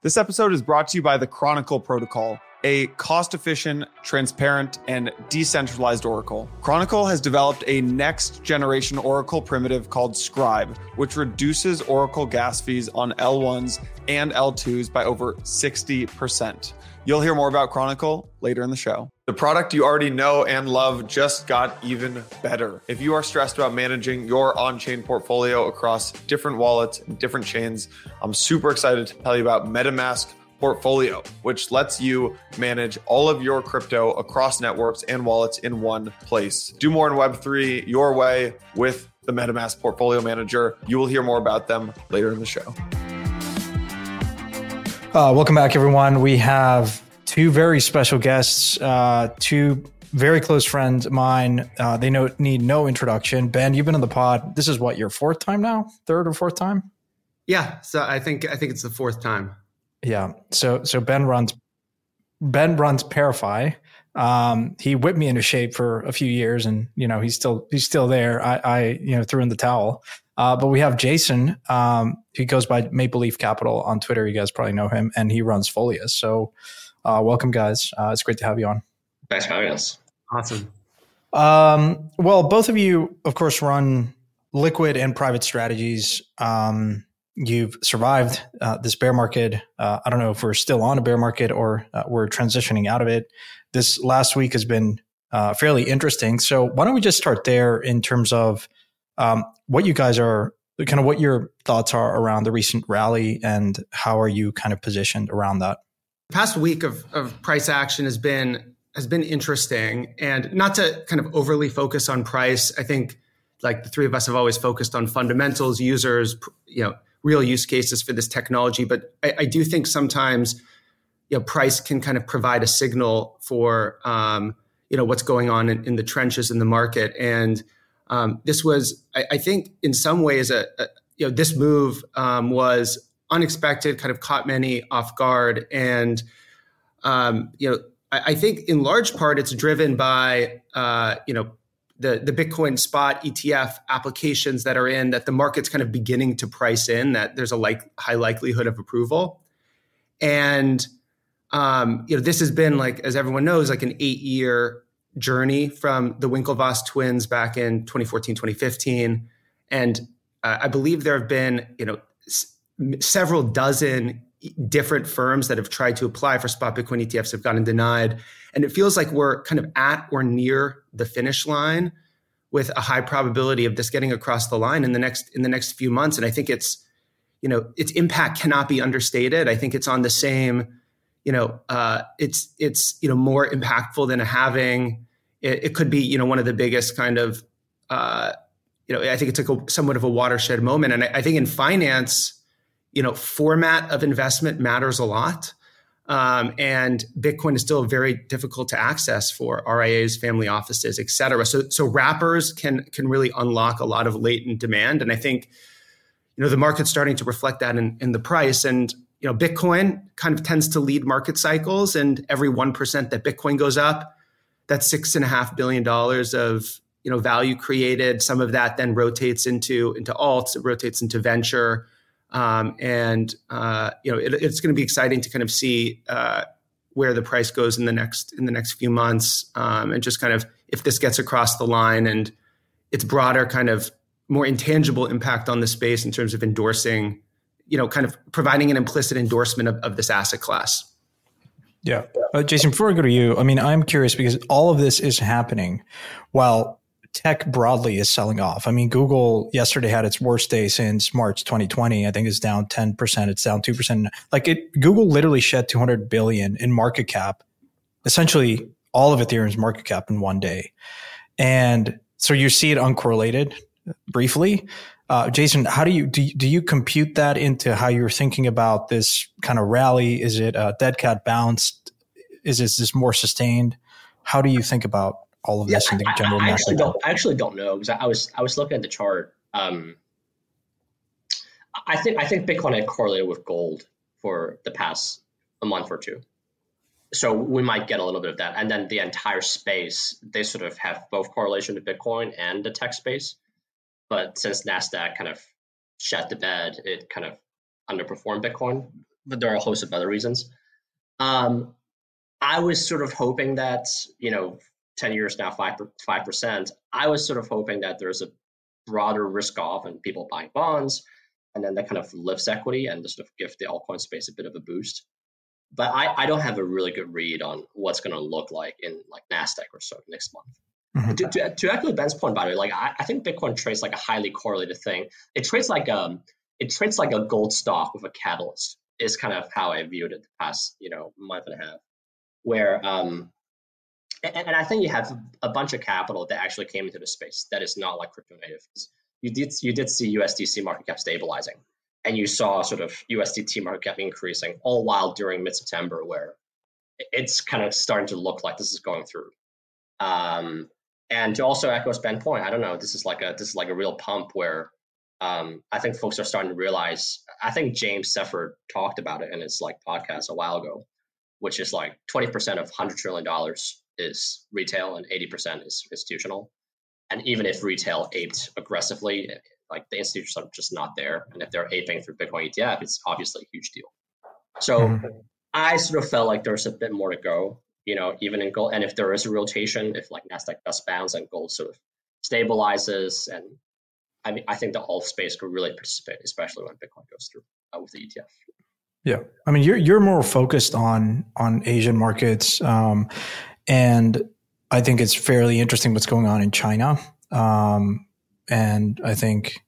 This episode is brought to you by the Chronicle Protocol, a cost efficient, transparent, and decentralized Oracle. Chronicle has developed a next generation Oracle primitive called Scribe, which reduces Oracle gas fees on L1s and L2s by over 60%. You'll hear more about Chronicle later in the show. The product you already know and love just got even better. If you are stressed about managing your on chain portfolio across different wallets and different chains, I'm super excited to tell you about MetaMask Portfolio, which lets you manage all of your crypto across networks and wallets in one place. Do more in Web3 your way with the MetaMask Portfolio Manager. You will hear more about them later in the show. Uh, welcome back, everyone. We have two very special guests, uh, two very close friends of mine. Uh, they know, need no introduction. Ben, you've been on the pod. This is what your fourth time now, third or fourth time? Yeah, so I think I think it's the fourth time. Yeah. So so Ben runs Ben runs ParaFi. Um, he whipped me into shape for a few years, and you know he's still he's still there. I, I you know threw in the towel. Uh, but we have Jason. Um, he goes by Maple Leaf Capital on Twitter. You guys probably know him, and he runs Folius. So, uh, welcome, guys. Uh, it's great to have you on. Thanks for having us. Awesome. Um, well, both of you, of course, run liquid and private strategies. Um, you've survived uh, this bear market. Uh, I don't know if we're still on a bear market or uh, we're transitioning out of it. This last week has been uh, fairly interesting. So, why don't we just start there in terms of um, what you guys are kind of what your thoughts are around the recent rally and how are you kind of positioned around that? The past week of, of price action has been has been interesting and not to kind of overly focus on price. I think like the three of us have always focused on fundamentals, users, you know, real use cases for this technology. But I, I do think sometimes you know price can kind of provide a signal for um, you know what's going on in, in the trenches in the market and um, this was, I, I, think, in some ways, a, a you know, this move um, was unexpected, kind of caught many off guard, and um, you know, I, I, think in large part it's driven by uh, you know the the Bitcoin spot ETF applications that are in that the market's kind of beginning to price in that there's a like high likelihood of approval, and um, you know this has been like as everyone knows like an eight year journey from the Winklevoss twins back in 2014, 2015. And uh, I believe there have been, you know, several dozen different firms that have tried to apply for spot Bitcoin ETFs have gotten denied. And it feels like we're kind of at or near the finish line with a high probability of this getting across the line in the next in the next few months. And I think it's, you know, its impact cannot be understated. I think it's on the same, you know, uh, it's it's you know more impactful than a halving it, it, could be you know one of the biggest kind of uh, you know I think it's like a, somewhat of a watershed moment, and I, I, think in finance, you know, format of investment matters a lot. Um, and Bitcoin is still very difficult to access for RIAs, family offices, et cetera. So, so wrappers can can really unlock a lot of latent demand, and I think you know the market's starting to reflect that in, in the price. And you know, Bitcoin kind of tends to lead market cycles, and every one percent that Bitcoin goes up, that's six and a half billion dollars of you know value created. Some of that then rotates into into alts, it rotates into venture, um, and uh, you know it, it's going to be exciting to kind of see uh, where the price goes in the next in the next few months, um, and just kind of if this gets across the line and its broader kind of more intangible impact on the space in terms of endorsing, you know, kind of providing an implicit endorsement of, of this asset class. Yeah. Uh, Jason, before I go to you, I mean, I'm curious because all of this is happening while tech broadly is selling off. I mean, Google yesterday had its worst day since March 2020. I think it's down 10%. It's down 2%. Like it, Google literally shed 200 billion in market cap, essentially all of Ethereum's market cap in one day. And so you see it uncorrelated briefly. Uh, Jason, how do you, do you do you compute that into how you're thinking about this kind of rally? Is it a dead cat bounced? Is is this more sustained? How do you think about all of this yeah, in the general I, I actually don't. I actually don't know because I, I, was I was looking at the chart. Um, I think I think Bitcoin had correlated with gold for the past a month or two, so we might get a little bit of that. And then the entire space they sort of have both correlation to Bitcoin and the tech space. But since Nasdaq kind of shat the bed, it kind of underperformed Bitcoin but there are a host of other reasons. Um, I was sort of hoping that you know, ten years now, five five percent. I was sort of hoping that there's a broader risk off and people buying bonds, and then that kind of lifts equity and just sort of give the altcoin space a bit of a boost. But I, I don't have a really good read on what's going to look like in like Nasdaq or so next month. Mm-hmm. To, to, to, echo Ben's point, by the way, like I, I, think Bitcoin trades like a highly correlated thing. It trades like um, it trades like a gold stock with a catalyst. Is kind of how I viewed it the past you know month and a half, where um, and, and I think you have a bunch of capital that actually came into the space that is not like crypto native. You did you did see USDC market cap stabilizing, and you saw sort of USDT market cap increasing, all while during mid September, where it's kind of starting to look like this is going through. Um, and to also echo Ben's point, I don't know, this is like a this is like a real pump where um, I think folks are starting to realize. I think James Seyffart talked about it in his like podcast a while ago, which is like twenty percent of hundred trillion dollars is retail and eighty percent is institutional. And even if retail aped aggressively, like the institutions are just not there. And if they're aping through Bitcoin ETF, it's obviously a huge deal. So mm-hmm. I sort of felt like there's a bit more to go you know, even in gold. And if there is a rotation, if like Nasdaq does bounce and gold sort of stabilizes, and I mean, I think the alt space could really participate, especially when Bitcoin goes through uh, with the ETF. Yeah, I mean, you're you're more focused on on Asian markets, um, and I think it's fairly interesting what's going on in China. Um, and I think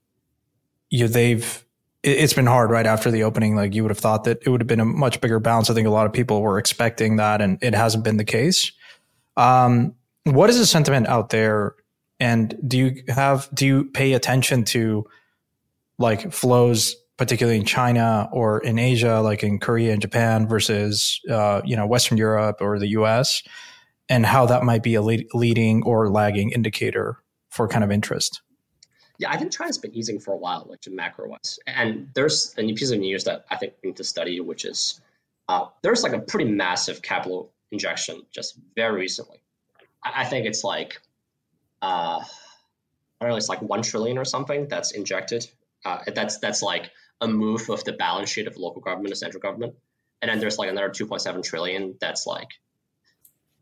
you they've it's been hard right after the opening. Like you would have thought that it would have been a much bigger bounce. I think a lot of people were expecting that, and it hasn't been the case. Um, what is the sentiment out there? And do you have do you pay attention to like flows, particularly in China or in Asia, like in Korea and Japan, versus uh, you know Western Europe or the U.S., and how that might be a leading or lagging indicator for kind of interest? Yeah, I think China's been easing for a while, like to macro wise. And there's a new piece of news that I think we need to study, which is uh, there's like a pretty massive capital injection just very recently. I, I think it's like uh, I don't know, it's like one trillion or something that's injected. Uh, that's that's like a move of the balance sheet of local government and central government, and then there's like another 2.7 trillion that's like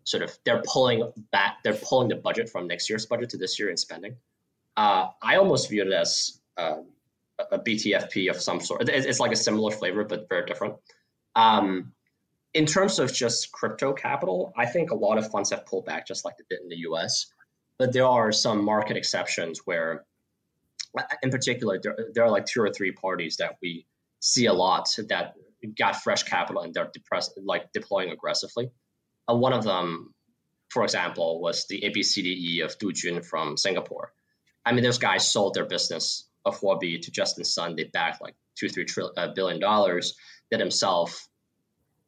sort of they're pulling back, they're pulling the budget from next year's budget to this year in spending uh, I almost view it as uh, a BTFP of some sort. It's, it's, like a similar flavor, but very different. Um, in terms of just crypto capital, I think a lot of funds have pulled back just like they did in the US. But there are some market exceptions where, in particular, there, there are like two or three parties that we see a lot that got fresh capital and they're depressed, like deploying aggressively. Uh, one of them, for example, was the ABCDE of Du Jun from Singapore. I mean, those guys sold their business of Huobi to Justin Sun. They backed like two, three trillion, uh, billion dollars. That himself,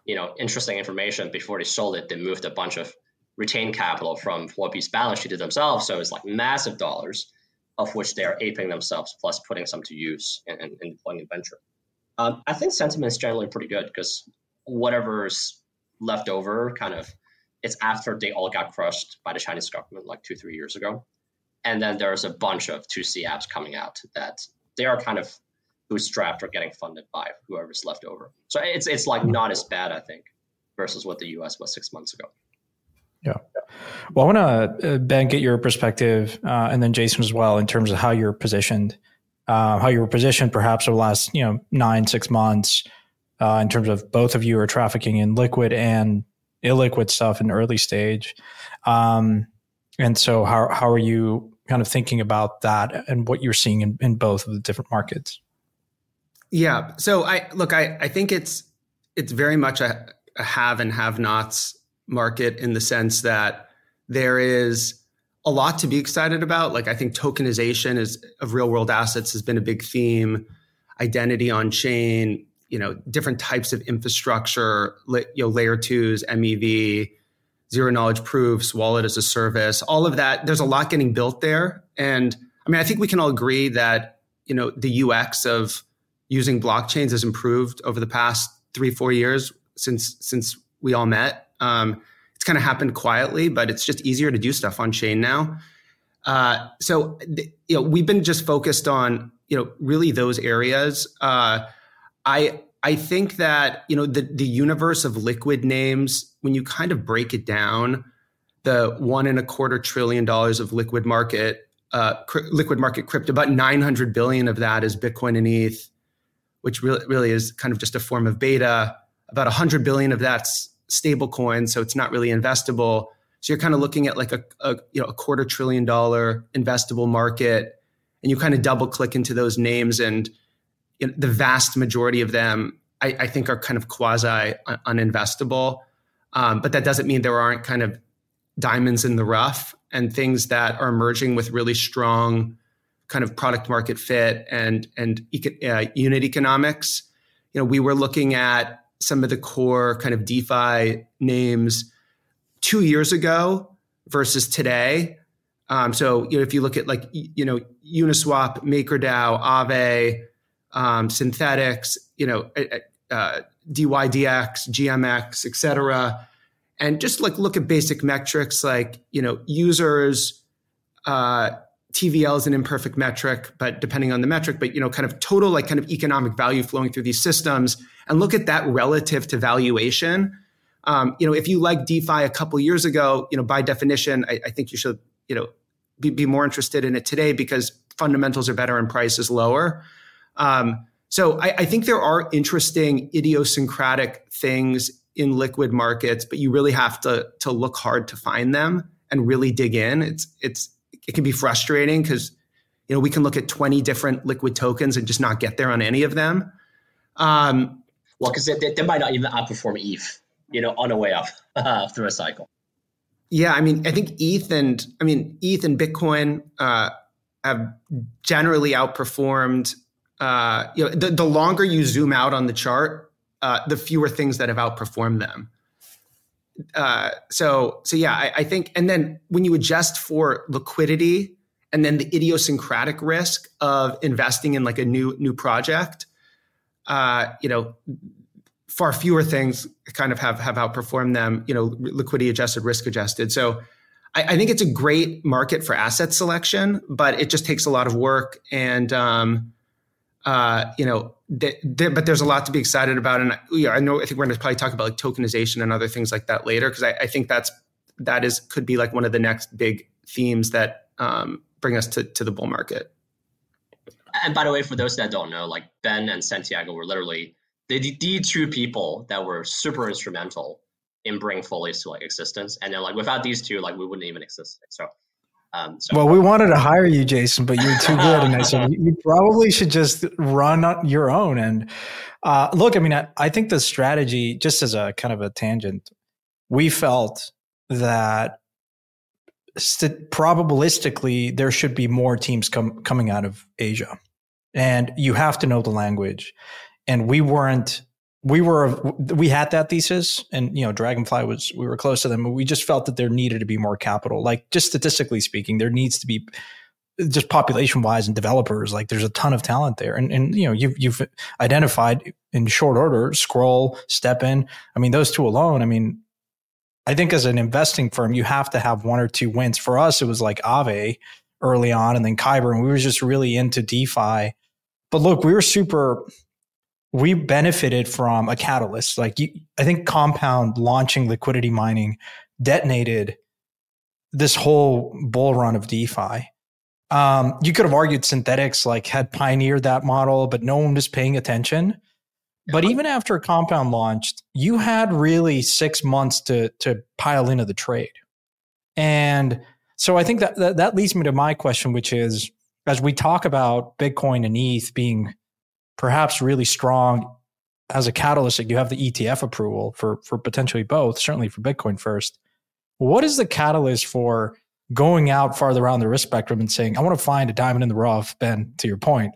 you know, interesting information. Before they sold it, they moved a bunch of retained capital from Huobi's balance sheet to themselves. So it's like massive dollars, of which they are aping themselves, plus putting some to use and, and, and deploying in venture. Um, I think sentiment is generally pretty good because whatever's left over, kind of, it's after they all got crushed by the Chinese government like two, three years ago and then there's a bunch of 2C apps coming out that they are kind of bootstrapped or getting funded by whoever's left over. So it's it's like not as bad, I think, versus what the US was six months ago. Yeah. Well, I want to, uh, Ben, get your perspective, uh, and then Jason as well, in terms of how you're positioned, uh, how you were positioned perhaps over the last, you know, nine, six months, uh, in terms of both of you are trafficking in liquid and illiquid stuff in early stage. Um, and so, how how are you kind of thinking about that and what you're seeing in, in both of the different markets? Yeah. So I look, I, I think it's it's very much a, a have and have nots market in the sense that there is a lot to be excited about. Like I think tokenization is of real world assets has been a big theme. Identity on chain, you know, different types of infrastructure, you know, layer twos, MEV, zero knowledge proofs, wallet as a service, all of that. There's a lot getting built there. And I mean, I think we can all agree that, you know, the UX of using blockchains has improved over the past three, four years since since we all met. Um, it's kind of happened quietly, but it's just easier to do stuff on chain now. Uh, so, you know, we've been just focused on, you know, really those areas. Uh, I I think that you know the the universe of liquid names when you kind of break it down, the one and a quarter trillion dollars of liquid market uh, liquid market crypto, about 900 billion of that is Bitcoin and ETH, which really really is kind of just a form of beta. About 100 billion of that's stable coin, so it's not really investable. So you're kind of looking at like a, a you know a quarter trillion dollar investable market, and you kind of double click into those names, and you know, the vast majority of them, I, I think, are kind of quasi uninvestable. Um, but that doesn't mean there aren't kind of diamonds in the rough and things that are emerging with really strong kind of product market fit and and uh, unit economics. You know, we were looking at some of the core kind of DeFi names two years ago versus today. Um, so you know, if you look at like you know Uniswap, MakerDAO, Aave, um, Synthetix, you know uh, DYDX, GMX, et cetera, and just like look at basic metrics like you know users. Uh, TVL is an imperfect metric, but depending on the metric, but you know, kind of total like kind of economic value flowing through these systems, and look at that relative to valuation um, you know, if you like DeFi a couple years ago, you know, by definition, I, I think you should, you know, be, be, more interested in it today because fundamentals are better and price is lower. Um, so I, I think there are interesting idiosyncratic things in liquid markets, but you really have to to look hard to find them and really dig in. It's it's it can be frustrating because you know we can look at 20 different liquid tokens and just not get there on any of them. Um, well, because they, they, might not even outperform ETH you know, on a way up uh, through a cycle. Yeah, I mean, I think ETH and I mean ETH and Bitcoin uh, have generally outperformed. Uh, you know, the, the longer you zoom out on the chart, uh, the fewer things that have outperformed them. Uh, so, so yeah, I, I think, and then when you adjust for liquidity and then the idiosyncratic risk of investing in like a new new project, uh, you know, far fewer things kind of have have outperformed them, you know, liquidity adjusted, risk adjusted. So I, I think it's a great market for asset selection, but it just takes a lot of work and um, uh, you know, th- th- but there's a lot to be excited about. And you I know I think we're going to probably talk about like tokenization and other things like that later because I, I, think that's that is could be like one of the next big themes that um, bring us to to the bull market. And by the way, for those that don't know, like Ben and Santiago were literally the, the two people that were super instrumental in bringing Folius to like existence. And then like without these two, like we wouldn't even exist. So, um, so well, we wanted to hire you, Jason, but you're too good, and I said you probably should just run your own. And uh, look, I mean, I, I think the strategy, just as a kind of a tangent, we felt that st- probabilistically there should be more teams com- coming out of Asia, and you have to know the language. And we weren't we were we had that thesis and you know dragonfly was we were close to them but we just felt that there needed to be more capital. Like just statistically speaking there needs to be just population wise and developers like there's a ton of talent there. And and you know you've you've identified in short order scroll step in. I mean those two alone i mean i think as an investing firm you have to have one or two wins. For us it was like Aave early on and then kyber and we were just really into defi. But look we were super we benefited from a catalyst. Like you, I think Compound launching liquidity mining detonated this whole bull run of DeFi. Um, you could have argued Synthetix like had pioneered that model, but no one was paying attention. But even after Compound launched, you had really six months to to pile into the trade, and so I think that, that that leads me to my question, which is as we talk about Bitcoin and ETH being perhaps really strong as a catalyst. Like you have the ETF approval for for potentially both, certainly for Bitcoin first. What is the catalyst for going out farther around the risk spectrum and saying, I want to find a diamond in the rough, Ben, to your point,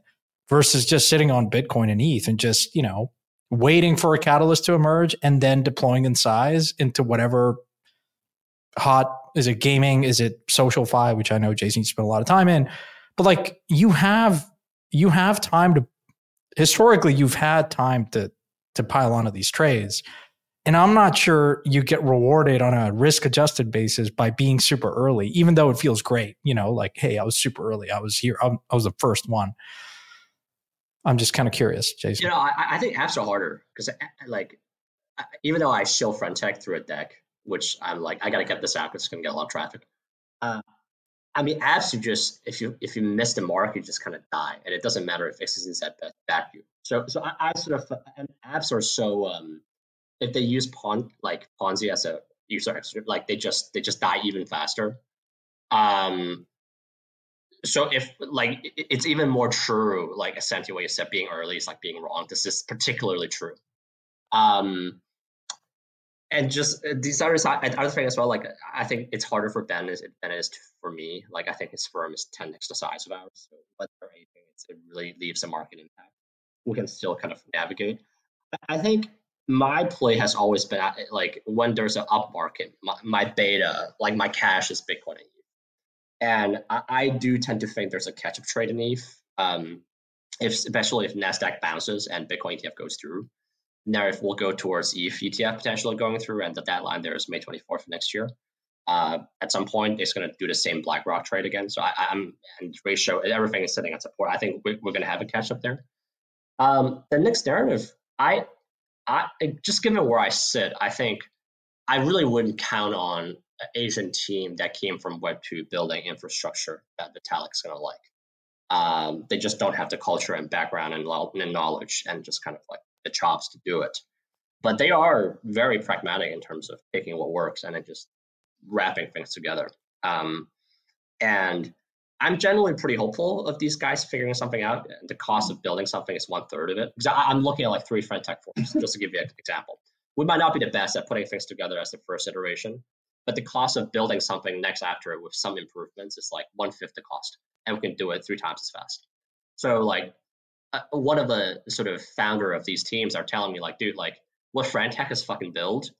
versus just sitting on Bitcoin and ETH and just, you know, waiting for a catalyst to emerge and then deploying in size into whatever hot is it gaming? Is it social fi, which I know Jason you spent a lot of time in. But like you have you have time to historically you've had time to to pile onto these trades. And I'm not sure you get rewarded on a risk adjusted basis by being super early, even though it feels great. You know, like, hey, I was super early. I was here. I was the first one. I'm just kind of curious, Jason. You know, I, I think apps are harder because, like, even though I show tech through a deck, which I'm like, I gotta get this app; it's gonna get a lot of traffic. Uh, I mean, apps you just if you if you miss the mark, you just kind of die, and it doesn't matter if existence at back you. So so I, I, sort of and apps are so um, if they use Pon like Ponzi as a user like they just they just die even faster. Um, so if like it's even more true, like essentially what you said, being early is like being wrong. This is particularly true. Um, and just uh, these other side, other thing as well. Like I think it's harder for Ben is than it is for me. Like I think his firm is ten x the size of ours. So whether anything, it really leaves a market impact. We can still kind of navigate. I think my play has always been like when there's an up market, my, my beta, like my cash is Bitcoin and I, I, do tend to think there's a catch up trade in ETH. Um, if especially if Nasdaq bounces and Bitcoin ETF goes through, narrative will go towards ETH ETF potentially going through, and the deadline there is May 24th next year. Uh, at some point, it's going to do the same BlackRock trade again. So I, am and ratio everything is sitting at support. I think we're, we're going to have a catch up there. Um, the next narrative, I, I just given where I sit, I think I really wouldn't count on an Asian team that came from Web2 building infrastructure that Vitalik's going to like. Um, they just don't have the culture and background and knowledge and just kind of like the chops to do it. But they are very pragmatic in terms of taking what works and then just wrapping things together. Um, and I'm generally pretty hopeful of these guys figuring something out. The cost of building something is one third of it. Because I'm looking at like three Friend.tech forms, just to give you an example. We might not be the best at putting things together as the first iteration, but the cost of building something next after it with some improvements is like one fifth the cost, and we can do it three times as fast. So like one of the sort of founder of these teams are telling me like, dude, like what Friend.tech has fucking built,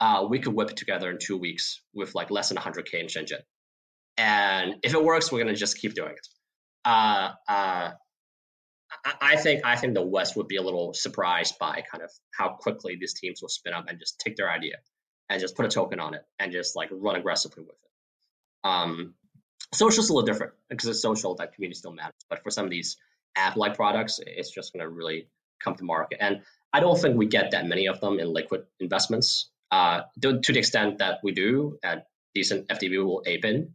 uh, we could whip it together in two weeks with like less than 100k in Shenzhen. And if it works, we're gonna just keep doing it. Uh, uh, I think I think the West would be a little surprised by kind of how quickly these teams will spin up and just take their idea and just put a token on it and just like run aggressively with it. Um, social's a little different because it's social that community still matters. But for some of these app-like products, it's just going to really come to market. And I don't think we get that many of them in liquid investments. Uh, to, the extent that we do, at decent FDV will ape in.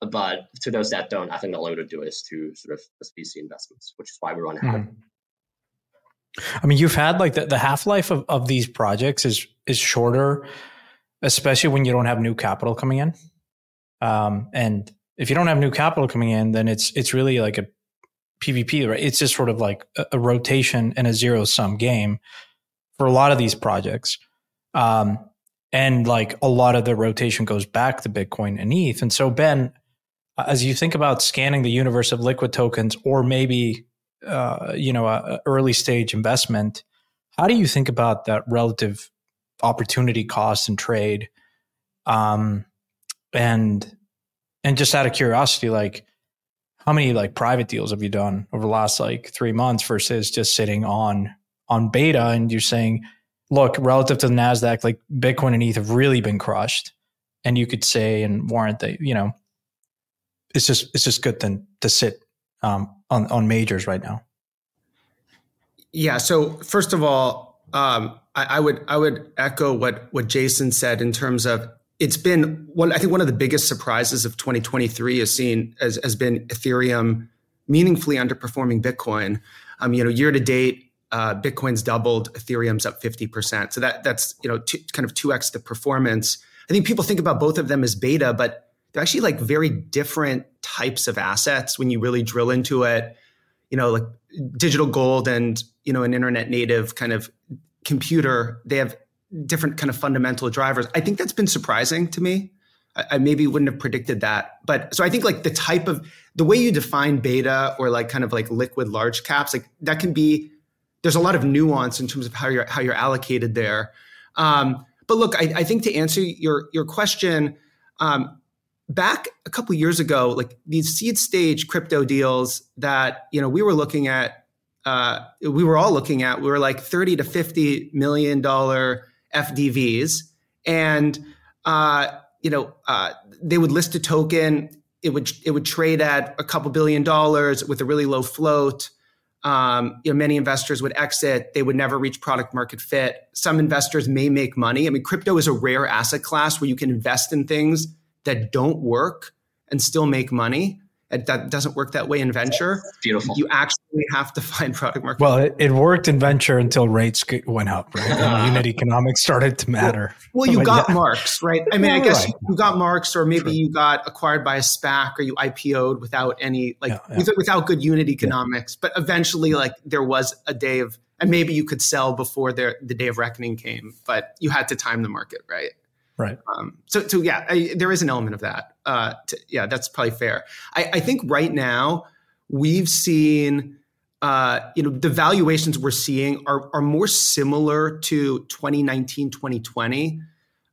But to those that don't, I think the only way to do it is to sort of VC investments, which is why we run mm. I mean, you've had like the, the half life of, of these projects is is shorter especially when you don't have new capital coming in. Um, and if you don't have new capital coming in, then it's it's really like a PvP, right? It's just sort of like a, a rotation and a zero sum game for a lot of these projects. Um, and like a lot of the rotation goes back to Bitcoin and ETH. And so, Ben, as you think about scanning the universe of liquid tokens, or maybe uh, you know, a, a early stage investment, how do you think about that relative opportunity cost and trade. Um, and and just out of curiosity, like how many like private deals have you done over the last like three months versus just sitting on on beta and you're saying, look, relative to the Nasdaq, like Bitcoin and ETH have really been crushed, and you could say and warrant that you know it's just it's just good to to sit um, on on majors right now. Yeah. So first of all, um, I, I, would I would echo what what Jason said in terms of it's been one. I think one of the biggest surprises of 2023 has seen has, has been Ethereum meaningfully underperforming Bitcoin. Um, you know, year to date, uh, Bitcoin's doubled, Ethereum's up 50%. So that that's you know two, kind of two x the performance. I think people think about both of them as beta, but they're actually like very different types of assets when you really drill into it. You know, like digital gold and you know an internet native kind of computer, they have different kind of fundamental drivers. I think that's been surprising to me. I, maybe wouldn't have predicted that. But so I think like the type of the way you define beta or like kind of like liquid large caps, like that can be there's a lot of nuance in terms of how you're how you're allocated there. Um, but look, I, I, think to answer your your question, um, back a couple years ago, like these seed stage crypto deals that you know we were looking at uh, we were all looking at, we were like 30 to 50 million dollar FDVs. And, uh, you know, uh, they would list a token. It would, it would trade at a couple billion dollars with a really low float. Um, you know, many investors would exit; they would never reach product market fit. Some investors may make money. I mean, crypto is a rare asset class where you can invest in things that don't work and still make money. It, that doesn't work that way in venture. Beautiful. You actually have to find product market. Well, it, it worked in venture until rates went up, right? And unit economics started to matter. Well, you got yeah. marks, right? I mean, yeah, I guess right. you got marks, or maybe you got acquired by a SPAC, or you IPO'd without any like yeah, without good unit economics. But eventually, like there was a day of, and maybe you could sell before the the day of reckoning came, but you had to time the market, right? Right. Um, so, so yeah, I, there is an element of that. Uh, to, yeah, that's probably fair. I, I, think right now we've seen, uh, you know, the valuations we're seeing are are more similar to 2019, 2020.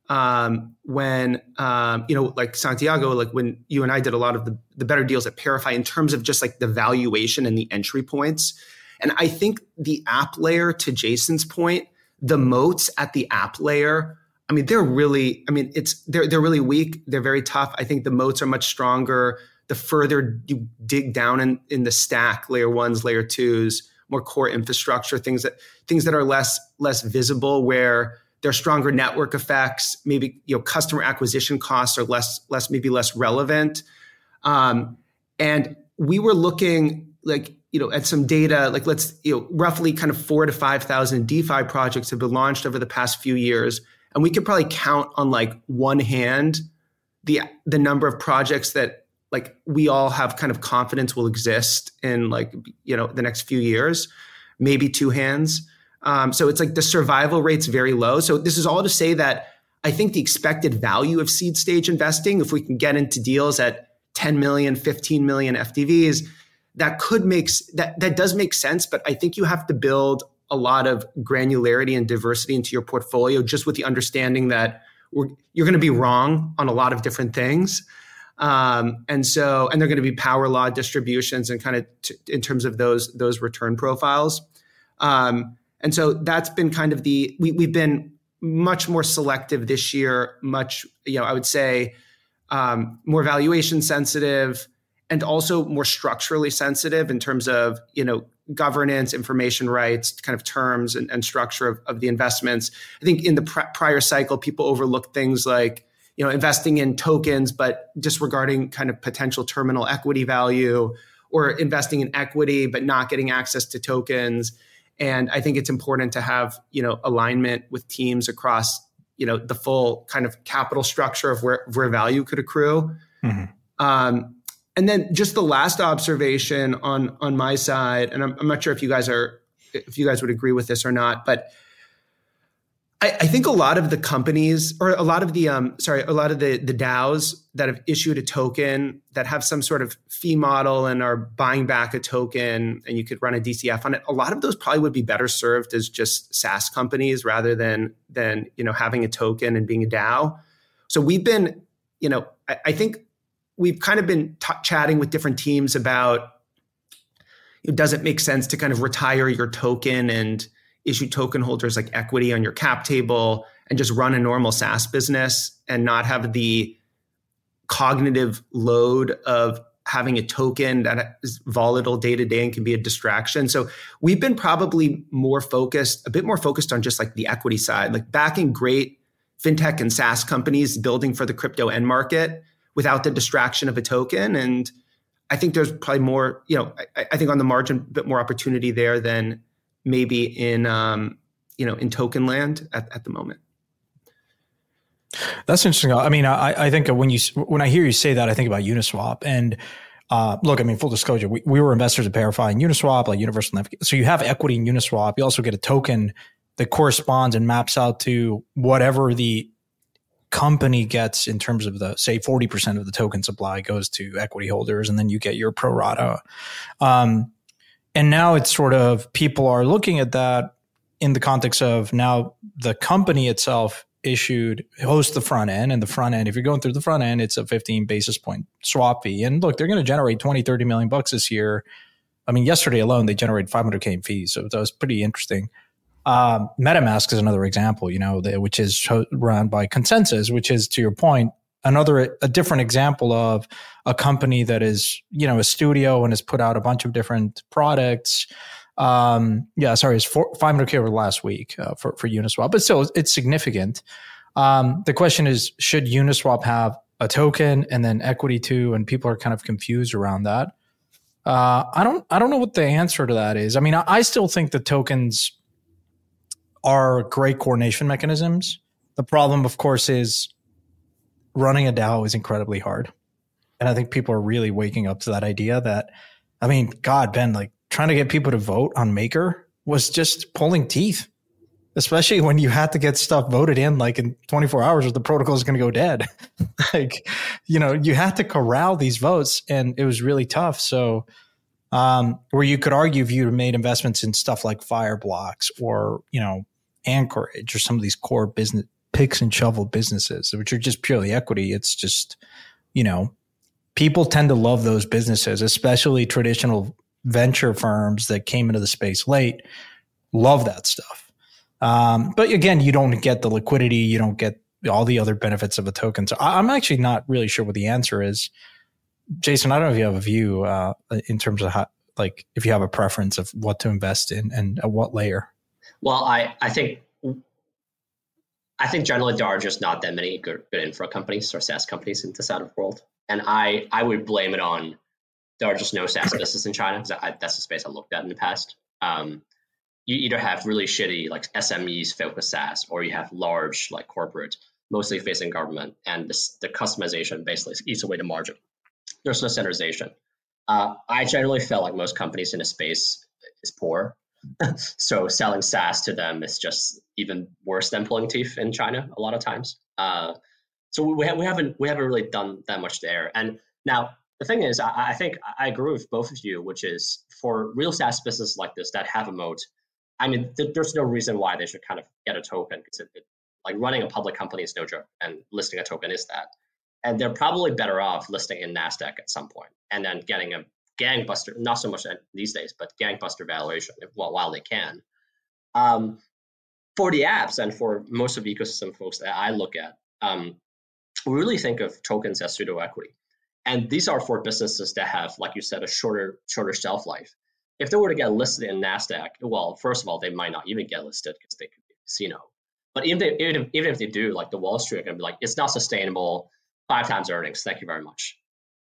Um, when um, you know, like Santiago, like when you and I did a lot of the, the better deals at ParaFi in terms of just like the valuation and the entry points. And I think the app layer, to Jason's point, the moats at the app layer I mean, they're really, I mean, it's they're they're really weak. They're very tough. I think the moats are much stronger. The further you dig down in, in the stack, layer ones, layer twos, more core infrastructure, things that things that are less less visible, where there are stronger network effects. Maybe you know customer acquisition costs are less less maybe less relevant. Um, and we were looking like you know at some data like let's you know roughly kind of four to five thousand DeFi projects have been launched over the past few years and we could probably count on like one hand the the number of projects that like we all have kind of confidence will exist in like you know the next few years maybe two hands. Um, so it's like the survival rate's very low. So this is all to say that i think the expected value of seed stage investing if we can get into deals at 10 million 15 million fdvs that could make that that does make sense but i think you have to build a lot of granularity and diversity into your portfolio just with the understanding that you're going to be wrong on a lot of different things. Um, and so, and they're going to be power law distributions and kind of t- in terms of those those return profiles. Um, and so that's been kind of the we, we've been much more selective this year. Much, you know, I would say um, more valuation sensitive and also more structurally sensitive in terms of you know governance, information rights, kind of terms and, and structure of, of, the investments. I think in the pr- prior cycle, people overlooked things like you know investing in tokens, but disregarding kind of potential terminal equity value, or investing in equity but not getting access to tokens. And I think it's important to have you know alignment with teams across you know the full kind of capital structure of where where value could accrue. Mm-hmm. Um, and then just the last observation on on my side, and I'm, I'm, not sure if you guys are if you guys would agree with this or not, but I, I think a lot of the companies or a lot of the um, sorry, a lot of the the DAOs that have issued a token that have some sort of fee model and are buying back a token, and you could run a DCF on it. A lot of those probably would be better served as just SaaS companies rather than than you know having a token and being a DAO. So we've been, you know, I, I think we've kind of been t- chatting with different teams about you know, does it make sense to kind of retire your token and issue token holders like equity on your cap table and just run a normal SaaS business and not have the cognitive load of having a token that is volatile day to day and can be a distraction. So we've been probably more focused, a bit more focused on just like the equity side, like backing great fintech and SaaS companies building for the crypto end market without the distraction of a token. And I think there's probably more, you know, I, I think on the margin, a bit more opportunity there than maybe in, um, you know, in token land at, at the moment. That's interesting. I mean, I, I think when you when I hear you say that, I think about Uniswap. And uh, look, I mean, full disclosure, we, we were investors in ParaFi and Uniswap, like Universal Navigation. So you have equity in Uniswap. You also get a token that corresponds and maps out to whatever the company gets in terms of the say 40% of the token supply goes to equity holders and then you get your pro rata. Um, and now it's sort of people are looking at that in the context of now the company itself issued host the front end and the front end if you're going through the front end it's a 15 basis point swap fee. And look they're going to generate 20 30 million bucks this year. I mean yesterday alone they generated 500k in fees so that was pretty interesting um, MetaMask is another example, you know, which is run by ConsenSys, which is to your point, another a different example of a company that is you know a studio and has put out a bunch of different products Um, yeah, sorry, it's 500k over last week uh, for for Uniswap, but still, it's significant. Um, the question is, should Uniswap have a token and then equity too? And people are kind of confused around that. Uh, I don't, I don't know what the answer to that is. I mean, I, I still think the tokens are great coordination mechanisms. The problem, of course, is running a DAO is incredibly hard. And I think people are really waking up to that idea that, I mean, God, Ben, like trying to get people to vote on Maker was just pulling teeth, especially when you had to get stuff voted in like in 24 hours or the protocol is going to go dead. like, you know, you had to corral these votes and it was really tough. So, um, where you could argue if you made investments in stuff like Fireblocks or, you know, Anchorage or some of these core business picks and shovel businesses, which are just purely equity. It's just, you know, people tend to love those businesses, especially traditional venture firms that came into the space late, love that stuff. Um, but again, you don't get the liquidity, you don't get all the other benefits of a token. So I'm actually not really sure what the answer is. Jason, I don't know if you have a view uh, in terms of how, like, if you have a preference of what to invest in and at what layer. Well, I, I think I think generally there are just not that many good, good infra companies or SaaS companies in the South world, and I I would blame it on there are just no SaaS business in China because that's the space I looked at in the past. Um, you either have really shitty like SMEs focused SaaS, or you have large like corporate, mostly facing government, and this, the customization basically eats away the margin. There's no standardization. Uh, I generally feel like most companies in the space is poor, so selling SaaS to them is just even worse than pulling teeth in China a lot of times. Uh, so we, ha- we haven't we haven't really done that much there. And now the thing is, I, I, think I agree with both of you, which is for real SaaS businesses like this that have a moat. I mean, th- there's no reason why they should kind of get a token because it, it, like running a public company is no joke, and listing a token is that. And they're probably better off listing in Nasdaq at some point, and then getting a gangbuster, not so much these days, but gangbuster valuation while, while they can. Um, for the apps and for most of the ecosystem folks that I look at, um, we really think of tokens as pseudo equity. And these are for businesses that have, like you said, a shorter shorter shelf life. If they were to get listed in Nasdaq, well, first of all, they might not even get listed because they could be casino. But even, they, even, if, even if they do, like the Wall Street are going to be like, it's not sustainable, five times earnings. Thank you very much.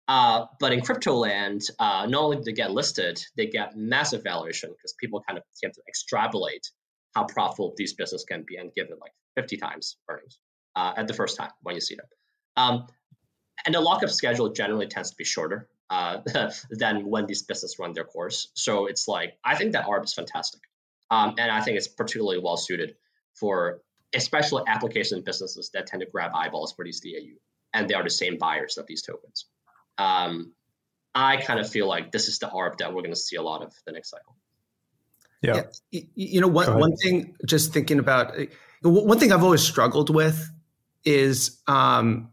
Uh, but in crypto land, uh, not only do they get listed, they get massive valuation because people kind of tend to extrapolate how profitable these businesses can be and give it like 50 times earnings uh, at the first time when you see them. Um, and the lockup schedule generally tends to be shorter uh, than when these businesses run their course. So it's like, I think that ARB is fantastic. Um, and I think it's particularly well suited for especially application businesses that tend to grab eyeballs for these DAU. And they are the same buyers of these tokens um, I kind of feel like this is the ARB that we're going to see a lot of the next cycle. Yeah. yeah. You know, one, one thing, just thinking about one thing I've always struggled with is, um,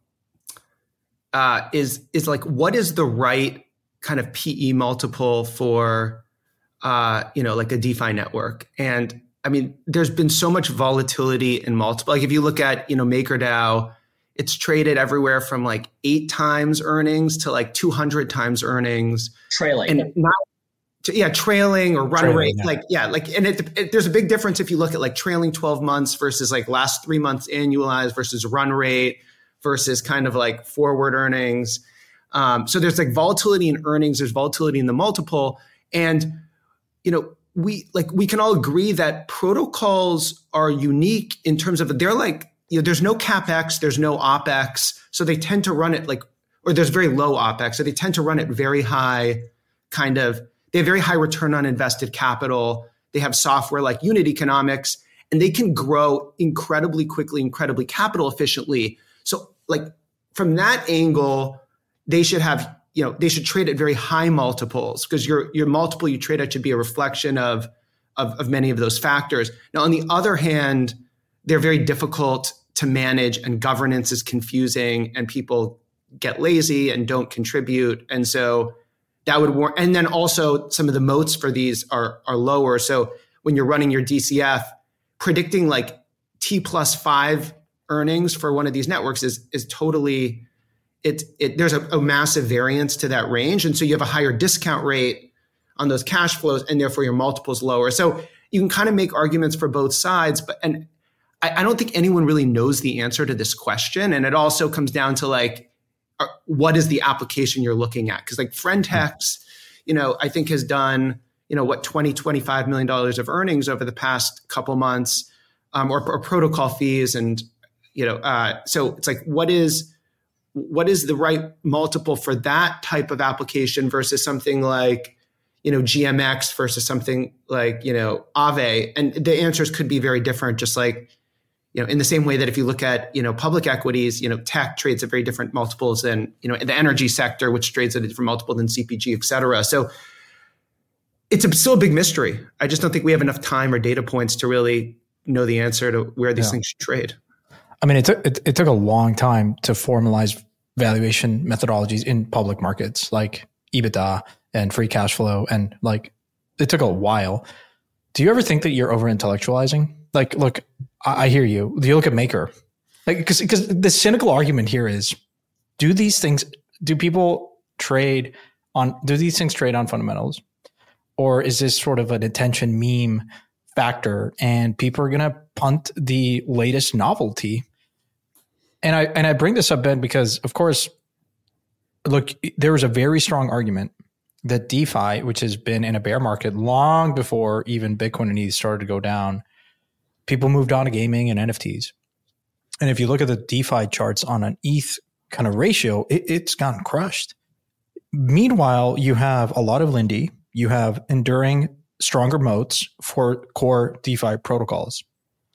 uh, is, is like, what is the right kind of PE multiple for, uh, you know, like a DeFi network? And I mean, there's been so much volatility in multiple, like if you look at, you know, MakerDAO, it's traded everywhere from like eight times earnings to like 200 times earnings. Trailing. And not, yeah, trailing or run trailing, rate. Yeah. Like, yeah, like, and it, it, there's a big difference if you look at like trailing 12 months versus like last three months annualized versus run rate versus kind of like forward earnings. Um, so there's like volatility in earnings, there's volatility in the multiple. And, you know, we like, we can all agree that protocols are unique in terms of they're like you know, there's no capex, there's no opex, so they tend to run it like, or there's very low opex, so they tend to run it very high, kind of. They have very high return on invested capital. They have software like unit economics, and they can grow incredibly quickly, incredibly capital efficiently. So, like from that angle, they should have you know they should trade at very high multiples because your your multiple you trade at should be a reflection of, of of many of those factors. Now, on the other hand they're very difficult to manage and governance is confusing and people get lazy and don't contribute. And so that would warn, and then also some of the moats for these are, are lower. So when you're running your DCF, predicting like T plus five earnings for one of these networks is, is totally, it, it, there's a, a massive variance to that range. And so you have a higher discount rate on those cash flows, and therefore your multiple's lower. So you can kind of make arguments for both sides, but and I, I don't think anyone really knows the answer to this question. And it also comes down to like, uh, what is the application you're looking at? Because like Friend.tech, you know, I think has done, you know, what 20, 25 million dollars of earnings over the past couple months, um, or, or protocol fees, and you know, uh, so it's like, what is what is the right multiple for that type of application versus something like you know gmx versus something like you know Aave? and the answers could be very different just like you know in the same way that if you look at you know public equities you know tech trades at very different multiples than you know the energy sector which trades at a different multiple than cpg et cetera so it's a, still a big mystery i just don't think we have enough time or data points to really know the answer to where these yeah. things should trade I mean, it took it, it took a long time to formalize valuation methodologies in public markets like EBITDA and free cash flow, and like it took a while. Do you ever think that you're over intellectualizing? Like, look, I, I hear you. You look at Maker? Like, because because the cynical argument here is, do these things? Do people trade on? Do these things trade on fundamentals, or is this sort of an attention meme factor, and people are to punt the latest novelty and I and I bring this up, Ben, because of course, look, there was a very strong argument that DeFi, which has been in a bear market long before even Bitcoin and ETH started to go down, people moved on to gaming and NFTs. And if you look at the DeFi charts on an ETH kind of ratio, it, it's gotten crushed. Meanwhile, you have a lot of Lindy, you have enduring stronger moats for core DeFi protocols,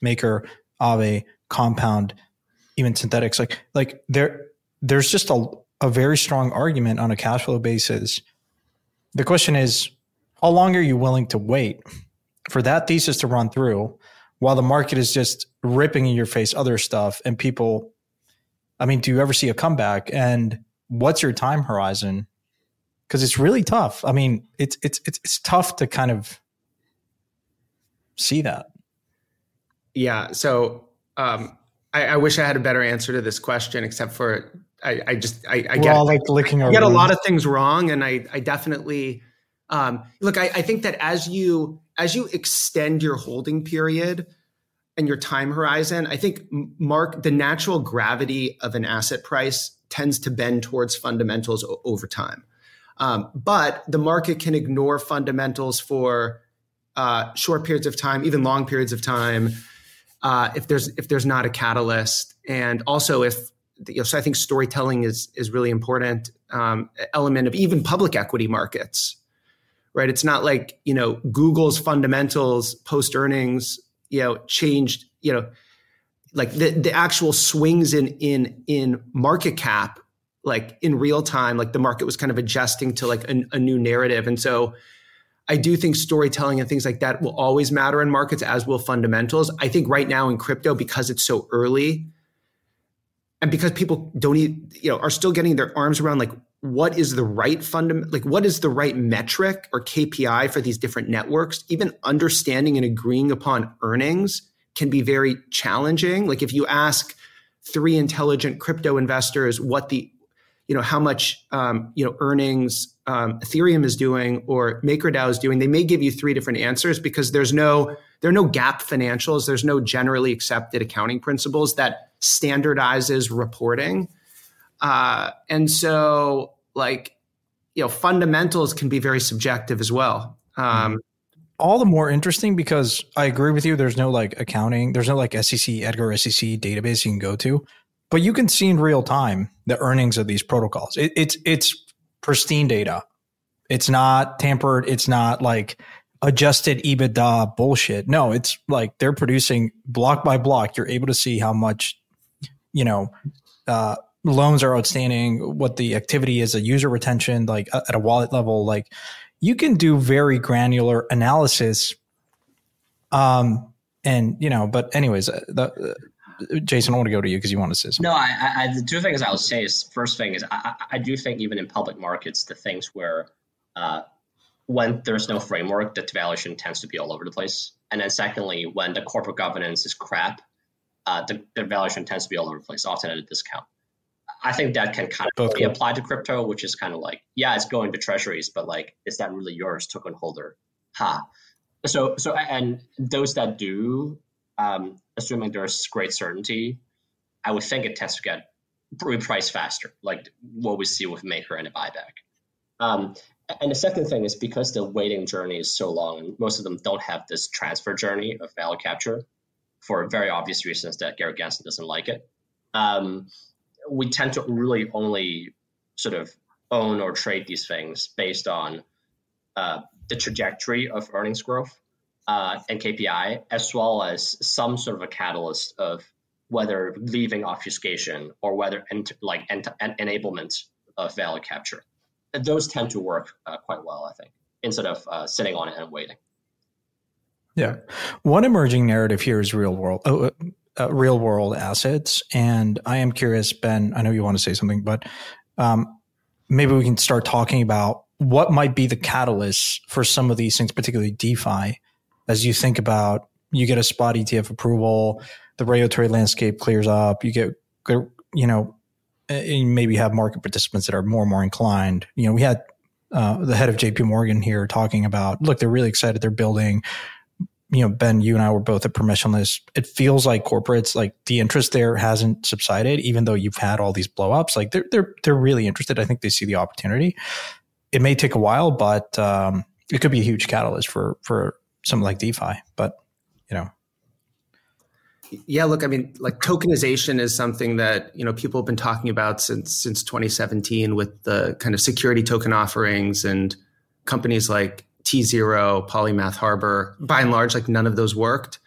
Maker, Aave, Compound, even Synthetix. like like there there's just a, a very strong argument on a cash flow basis the question is how long are you willing to wait for that thesis to run through while the market is just ripping in your face other stuff and people i mean do you ever see a comeback? And what's your time horizon? Because it's really tough. I mean it's it's it's, it's tough to kind of see that. Yeah. So um I, I, wish I had a better answer to this question, except for I, I just I, I get like licking I get a lot of things wrong, and I I definitely um, look. I, I think that as you as you extend your holding period and your time horizon, I think mark the natural gravity of an asset price tends to bend towards fundamentals o- over time. Um, but the market can ignore fundamentals for uh, short periods of time, even long periods of time uh, if there's if there's not a catalyst, and also if you know, so I think storytelling is is really important um, element of even public equity markets, right? It's not like you know Google's fundamentals post earnings, you know, changed, you know, like the the actual swings in in in market cap, like in real time, like the market was kind of adjusting to like a, a new narrative, and so I do think storytelling and things like that will always matter in markets, as will fundamentals. I think right now in crypto, because it's so early, and because people don't you know, are still getting their arms around like what is the right fundament, like what is the right metric or KPI for these different networks, even understanding and agreeing upon earnings can be very challenging. Like if you ask three intelligent crypto investors what the you know how much um, you know earnings um, Ethereum is doing or MakerDAO is doing, they may give you three different answers because there's no there are no GAAP financials, there's no generally accepted accounting principles that standardizes reporting, uh, and so like you know fundamentals can be very subjective as well. Um, all the more interesting because I agree with you. There's no like accounting, there's no like SEC, Edgar SEC database you can go to but you can see in real time the earnings of these protocols. It, it's it's pristine data. It's not tampered. It's not like adjusted EBITDA bullshit. No, it's like they're producing block by block. You're able to see how much, you know, uh, loans are outstanding, what the activity is, a user retention, like at a wallet level. Like you can do very granular analysis. Um, and you know, but anyways, uh, the Jason, I want to go to you because you want to say something. No, I, I, the two things I would say is first thing is I, I do think even in public markets, the things where uh, when there's no framework, the valuation tends to be all over the place. And then secondly, when the corporate governance is crap, uh, the, the valuation tends to be all over the place, often at a discount. I think that can kind of be applied to crypto, which is kind of like, yeah, it's going to treasuries, but like, is that really yours, token holder? Ha. So, so, and those that do, um, assuming there's great certainty, I would think it tends to get repriced faster, like what we see with Maker and a buyback. Um, and the second thing is because the waiting journey is so long, most of them don't have this transfer journey of value capture for very obvious reasons that Gary Gensler doesn't like it. Um, we tend to really only sort of own or trade these things based on uh, the trajectory of earnings growth uh, and KPI, as well as some sort of a catalyst of whether leaving obfuscation or whether ent- like ent- enablement of value capture those tend to work uh, quite well, I think, instead of uh, sitting on it and waiting. Yeah, one emerging narrative here is real world, uh, uh, real world assets, and I am curious, Ben. I know you want to say something, but um, maybe we can start talking about what might be the catalyst for some of these things, particularly DeFi, as you think about you get a spot ETF approval, the regulatory landscape clears up, you get you know and maybe have market participants that are more and more inclined. You know, we had uh, the head of JP Morgan here talking about, look, they're really excited. They're building, you know, Ben, you and I were both at permissionless. It feels like corporates, like the interest there hasn't subsided, even though you've had all these blowups. Like they're, they're, they're really interested. I think they see the opportunity. It may take a while, but um, it could be a huge catalyst for, for something like DeFi, but you know, yeah, look, I mean, like tokenization is something that you know people have been talking about since since 2017 with the kind of security token offerings and companies like tZERO, Polymath Harbor. By and large, like none of those worked.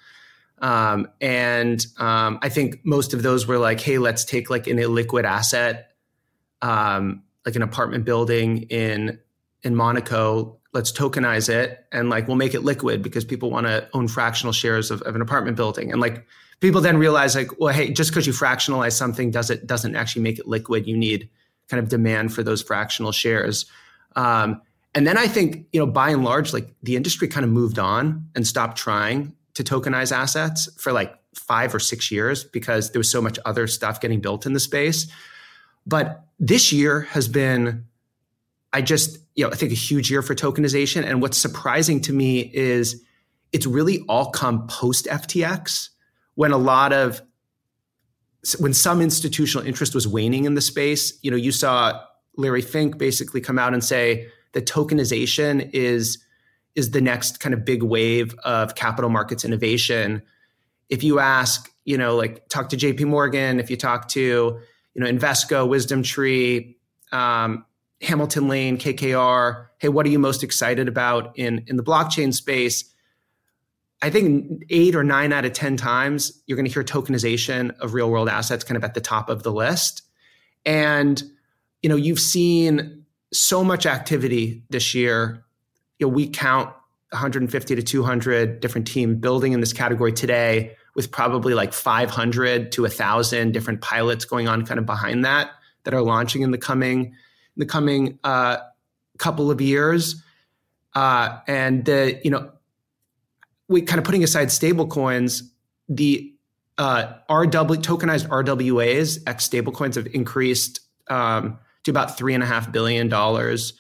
Um, and um, I think most of those were like, hey, let's take like an illiquid asset, um, like an apartment building in in Monaco. Let's tokenize it and like we'll make it liquid because people want to own fractional shares of, of an apartment building. And like people then realize like, well, hey, just because you fractionalize something doesn't doesn't actually make it liquid. You need kind of demand for those fractional shares. Um, and then I think, you know, by and large, like the industry kind of moved on and stopped trying to tokenize assets for like five or six years because there was so much other stuff getting built in the space. But this year has been, I just, you know, I think a huge year for tokenization. And what's surprising to me is it's really all come post FTX when a lot of when some institutional interest was waning in the space, you know, you saw Larry Fink basically come out and say that tokenization is is the next kind of big wave of capital markets innovation. If you ask, you know, like talk to JP Morgan, if you talk to, you know, Invesco, WisdomTree, um, Hamilton Lane, KKR, hey, what are you most excited about in in the blockchain space? I think eight or nine out of 10 times, you're going to hear tokenization of real world assets kind of at the top of the list. And, you know, you've seen so much activity this year. You know, we count 150 to 200 different team building in this category today with probably like 500 to 1000 different pilots going on kind of behind that that are launching in the coming in the coming uh, couple of years uh, and the you know we kind of putting aside stablecoins, the uh, RW tokenized RWAs ex stablecoins have increased um, to about three and a half billion dollars,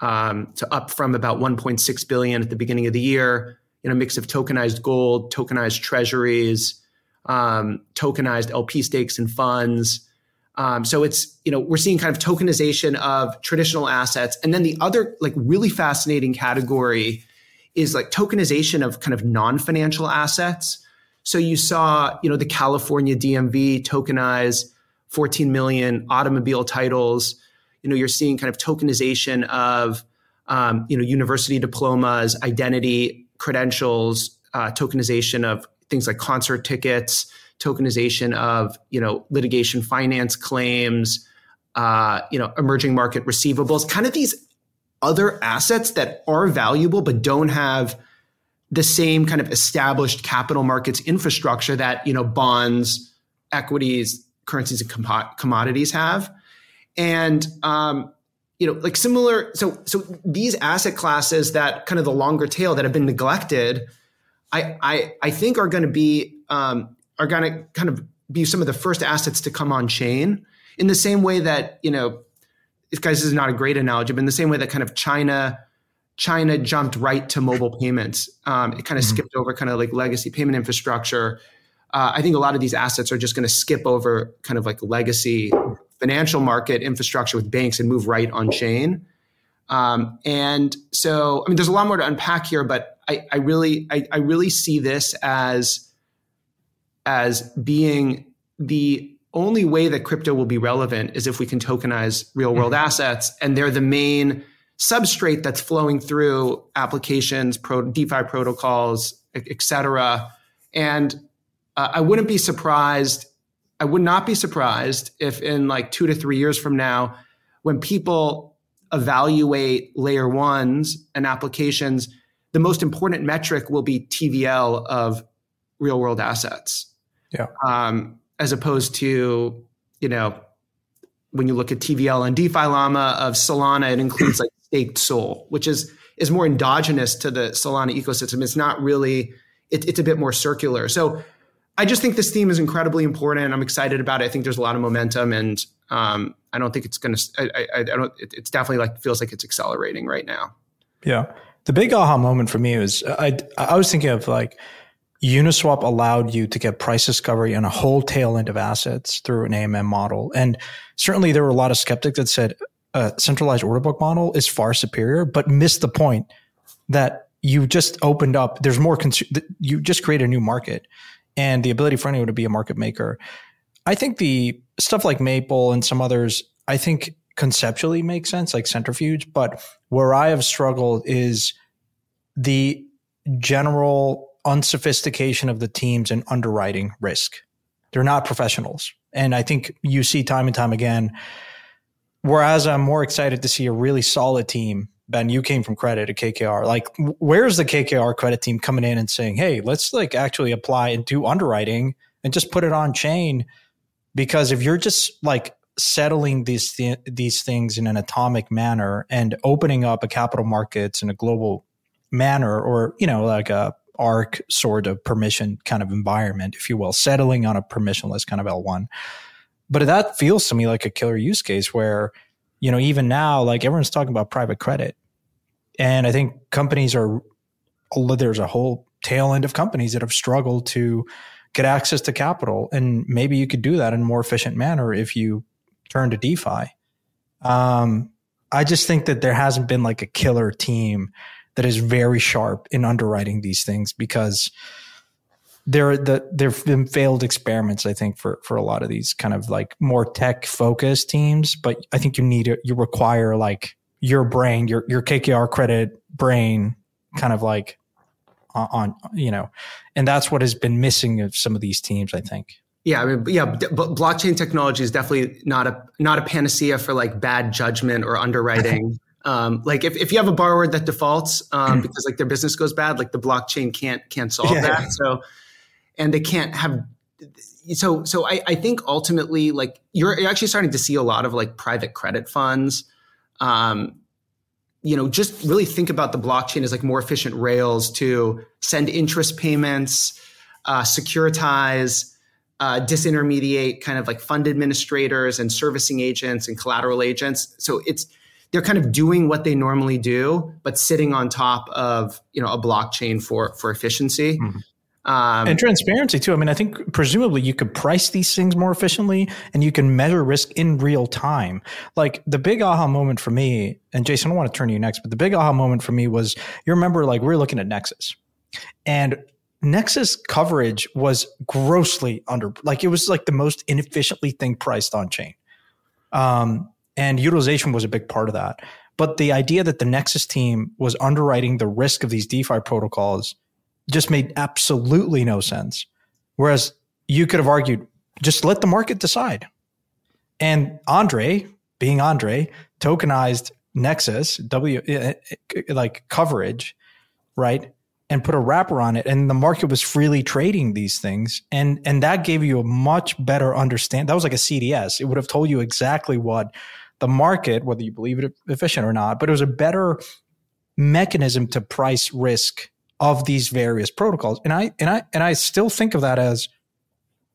um, to up from about 1.6 billion at the beginning of the year. In a mix of tokenized gold, tokenized treasuries, um, tokenized LP stakes and funds. Um, so it's you know we're seeing kind of tokenization of traditional assets, and then the other like really fascinating category is like tokenization of kind of non-financial assets. So you saw, you know, the California DMV tokenize 14 million automobile titles. You know, you're seeing kind of tokenization of, um, you know, university diplomas, identity credentials, uh, tokenization of things like concert tickets, tokenization of, you know, litigation finance claims, uh, you know, emerging market receivables, kind of these other assets that are valuable but don't have the same kind of established capital markets infrastructure that you know bonds, equities, currencies, and com- commodities have, and um, you know like similar. So so these asset classes that kind of the longer tail that have been neglected, I I, I think are going to be um, are going to kind of be some of the first assets to come on chain. in the same way that you know, guys, this is not a great analogy, but in the same way that kind of China. China jumped right to mobile payments. Um, it kind of mm-hmm. skipped over kind of like legacy payment infrastructure. Uh, I think a lot of these assets are just going to skip over kind of like legacy financial market infrastructure with banks and move right on chain. Um, and so, I mean, there's a lot more to unpack here, but I, I really, I, I really see this as as being the only way that crypto will be relevant is if we can tokenize real world mm-hmm. assets and they're the main substrate that's flowing through applications pro, defi protocols et cetera and uh, i wouldn't be surprised i would not be surprised if in like two to three years from now when people evaluate layer ones and applications the most important metric will be tvl of real world assets yeah. Um, as opposed to, you know, when you look at TVL and DeFi Llama of Solana, it includes like staked SOL, which is is more endogenous to the Solana ecosystem. It's not really, it, it's a bit more circular. So I just think this theme is incredibly important. I'm excited about it. I think there's a lot of momentum, and um, I don't think it's going to. I, I, don't. It, it's definitely like feels like it's accelerating right now. Yeah, the big aha moment for me was I I was thinking of like Uniswap allowed you to get price discovery on a whole tail end of assets through an AMM model. And certainly there were a lot of skeptics that said a centralized order book model is far superior, but missed the point that you just opened up. There's more, you just create a new market and the ability for anyone to be a market maker. I think the stuff like Maple and some others, I think conceptually makes sense, like Centrifuge. But where I have struggled is the general unsophistication of the teams and underwriting risk. They're not professionals. And I think you see time and time again. Whereas I'm more excited to see a really solid team. Ben, you came from credit at KKR. Like, where's the KKR credit team coming in and saying, "Hey, let's like actually apply and do underwriting and just put it on chain"? Because if you're just like settling these th- these things in an atomic manner and opening up a capital markets in a global manner, or you know, like a arc sort of permission kind of environment, if you will, settling on a permissionless kind of L1. But that feels to me like a killer use case where, you know, even now, like everyone's talking about private credit. And I think companies are, there's a whole tail end of companies that have struggled to get access to capital. And maybe you could do that in a more efficient manner if you turn to DeFi. Um, I just think that there hasn't been like a killer team that is very sharp in underwriting these things because there the there've been failed experiments i think for for a lot of these kind of like more tech focused teams but i think you need you require like your brain your your kkr credit brain kind of like on, on you know and that's what has been missing of some of these teams i think yeah, I mean, yeah, but blockchain technology is definitely not a not a panacea for like bad judgment or underwriting. Um, like if, if you have a borrower that defaults um, because like their business goes bad, like the blockchain can't can't solve yeah. that. So, and they can't have. So so I, I think ultimately like you're, you're actually starting to see a lot of like private credit funds. Um, you know, just really think about the blockchain as like more efficient rails to send interest payments, uh, securitize, uh, disintermediate kind of like fund administrators and servicing agents and collateral agents. So it's they're kind of doing what they normally do, but sitting on top of you know a blockchain for for efficiency. Mm-hmm. Um, and transparency too. I mean, I think presumably you could price these things more efficiently and you can measure risk in real time. Like the big aha moment for me, and Jason, I want to turn to you next, but the big aha moment for me was you remember like we were looking at Nexus and Nexus coverage was grossly under, like it was like the most inefficiently thing priced on chain. Um, and utilization was a big part of that. But the idea that the Nexus team was underwriting the risk of these DeFi protocols just made absolutely no sense. Whereas you could have argued, just let the market decide. And Andre, being Andre, tokenized Nexus, W eh, eh, like coverage, right? And put a wrapper on it. And the market was freely trading these things. And and that gave you a much better understand. That was like a CDS. It would have told you exactly what the market, whether you believe it efficient or not, but it was a better mechanism to price risk of these various protocols. And I and I and I still think of that as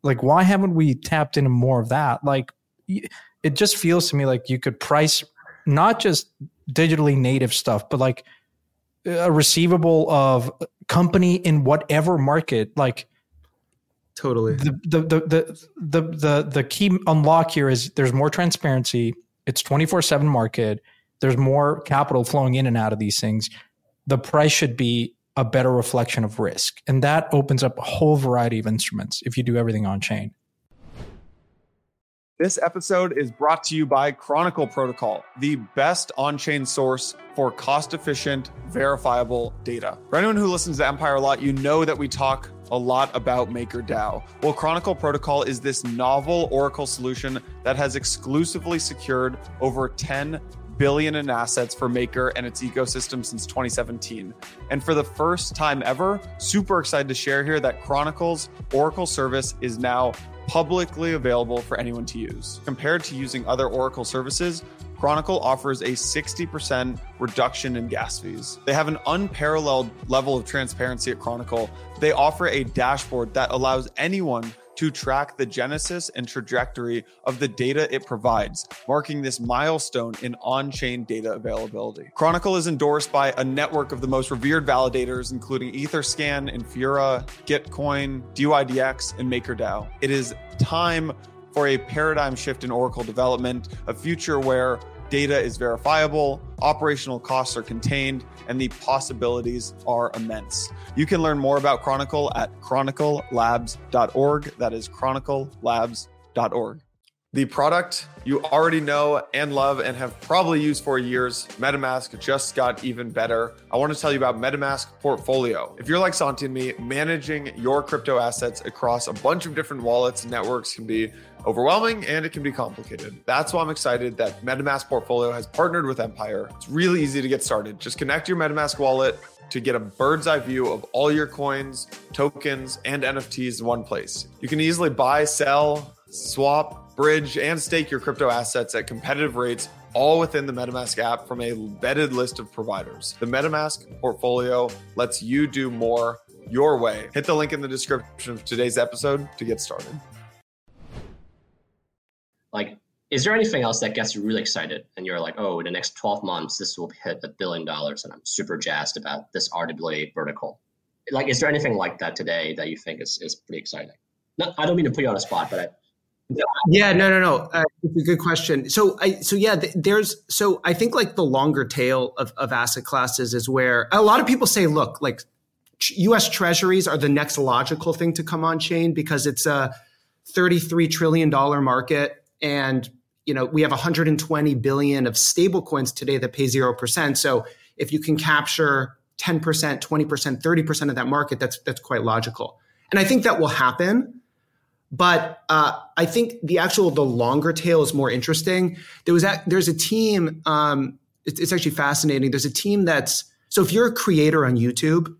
like why haven't we tapped into more of that? Like it just feels to me like you could price not just digitally native stuff, but like a receivable of company in whatever market, like totally the the the the the, the, the key unlock here is there's more transparency. It's 24/7 market. There's more capital flowing in and out of these things. The price should be a better reflection of risk. And that opens up a whole variety of instruments if you do everything on chain. This episode is brought to you by Chronicle Protocol, the best on chain source for cost efficient, verifiable data. For anyone who listens to Empire a lot, you know that we talk a lot about MakerDAO. Well, Chronicle Protocol is this novel Oracle solution that has exclusively secured over 10 billion in assets for Maker and its ecosystem since 2017. And for the first time ever, super excited to share here that Chronicle's Oracle service is now publicly available for anyone to use. Compared to using other Oracle services, Chronicle offers a 60% reduction in gas fees. They have an unparalleled level of transparency at Chronicle. They offer a dashboard that allows anyone to track the genesis and trajectory of the data it provides, marking this milestone in on chain data availability. Chronicle is endorsed by a network of the most revered validators, including Etherscan, Infura, Gitcoin, DYDX, and MakerDAO. It is time for a paradigm shift in Oracle development, a future where data is verifiable, operational costs are contained, and the possibilities are immense. You can learn more about Chronicle at chroniclelabs.org. That is chroniclelabs.org. The product you already know and love and have probably used for years, MetaMask just got even better. I want to tell you about MetaMask Portfolio. If you're like Santi and me, managing your crypto assets across a bunch of different wallets and networks can be overwhelming and it can be complicated. That's why I'm excited that MetaMask Portfolio has partnered with Empire. It's really easy to get started. Just connect your MetaMask wallet to get a bird's eye view of all your coins, tokens, and NFTs in one place. You can easily buy, sell, swap, bridge, and stake your crypto assets at competitive rates all within the MetaMask app from a vetted list of providers. The MetaMask portfolio lets you do more your way. Hit the link in the description of today's episode to get started. Like, is there anything else that gets you really excited and you're like, oh, in the next 12 months, this will hit a billion dollars and I'm super jazzed about this RWA vertical? Like, is there anything like that today that you think is, is pretty exciting? Not, I don't mean to put you on the spot, but I, yeah, no, no, no. Uh, it's a good question. So, I, so yeah, th- there's, so I think like the longer tail of, of asset classes is where a lot of people say, look, like U.S. Treasuries are the next logical thing to come on chain because it's a 33 trillion dollar market, and you know we have 120 billion of stable coins today that pay zero percent. So, if you can capture 10 percent, 20 percent, 30 percent of that market, that's that's quite logical. And I think that will happen but uh, I think the actual the longer tail is more interesting. There was that, there's a team. Um, it's, it's actually fascinating. There's a team that's so if you're a creator on YouTube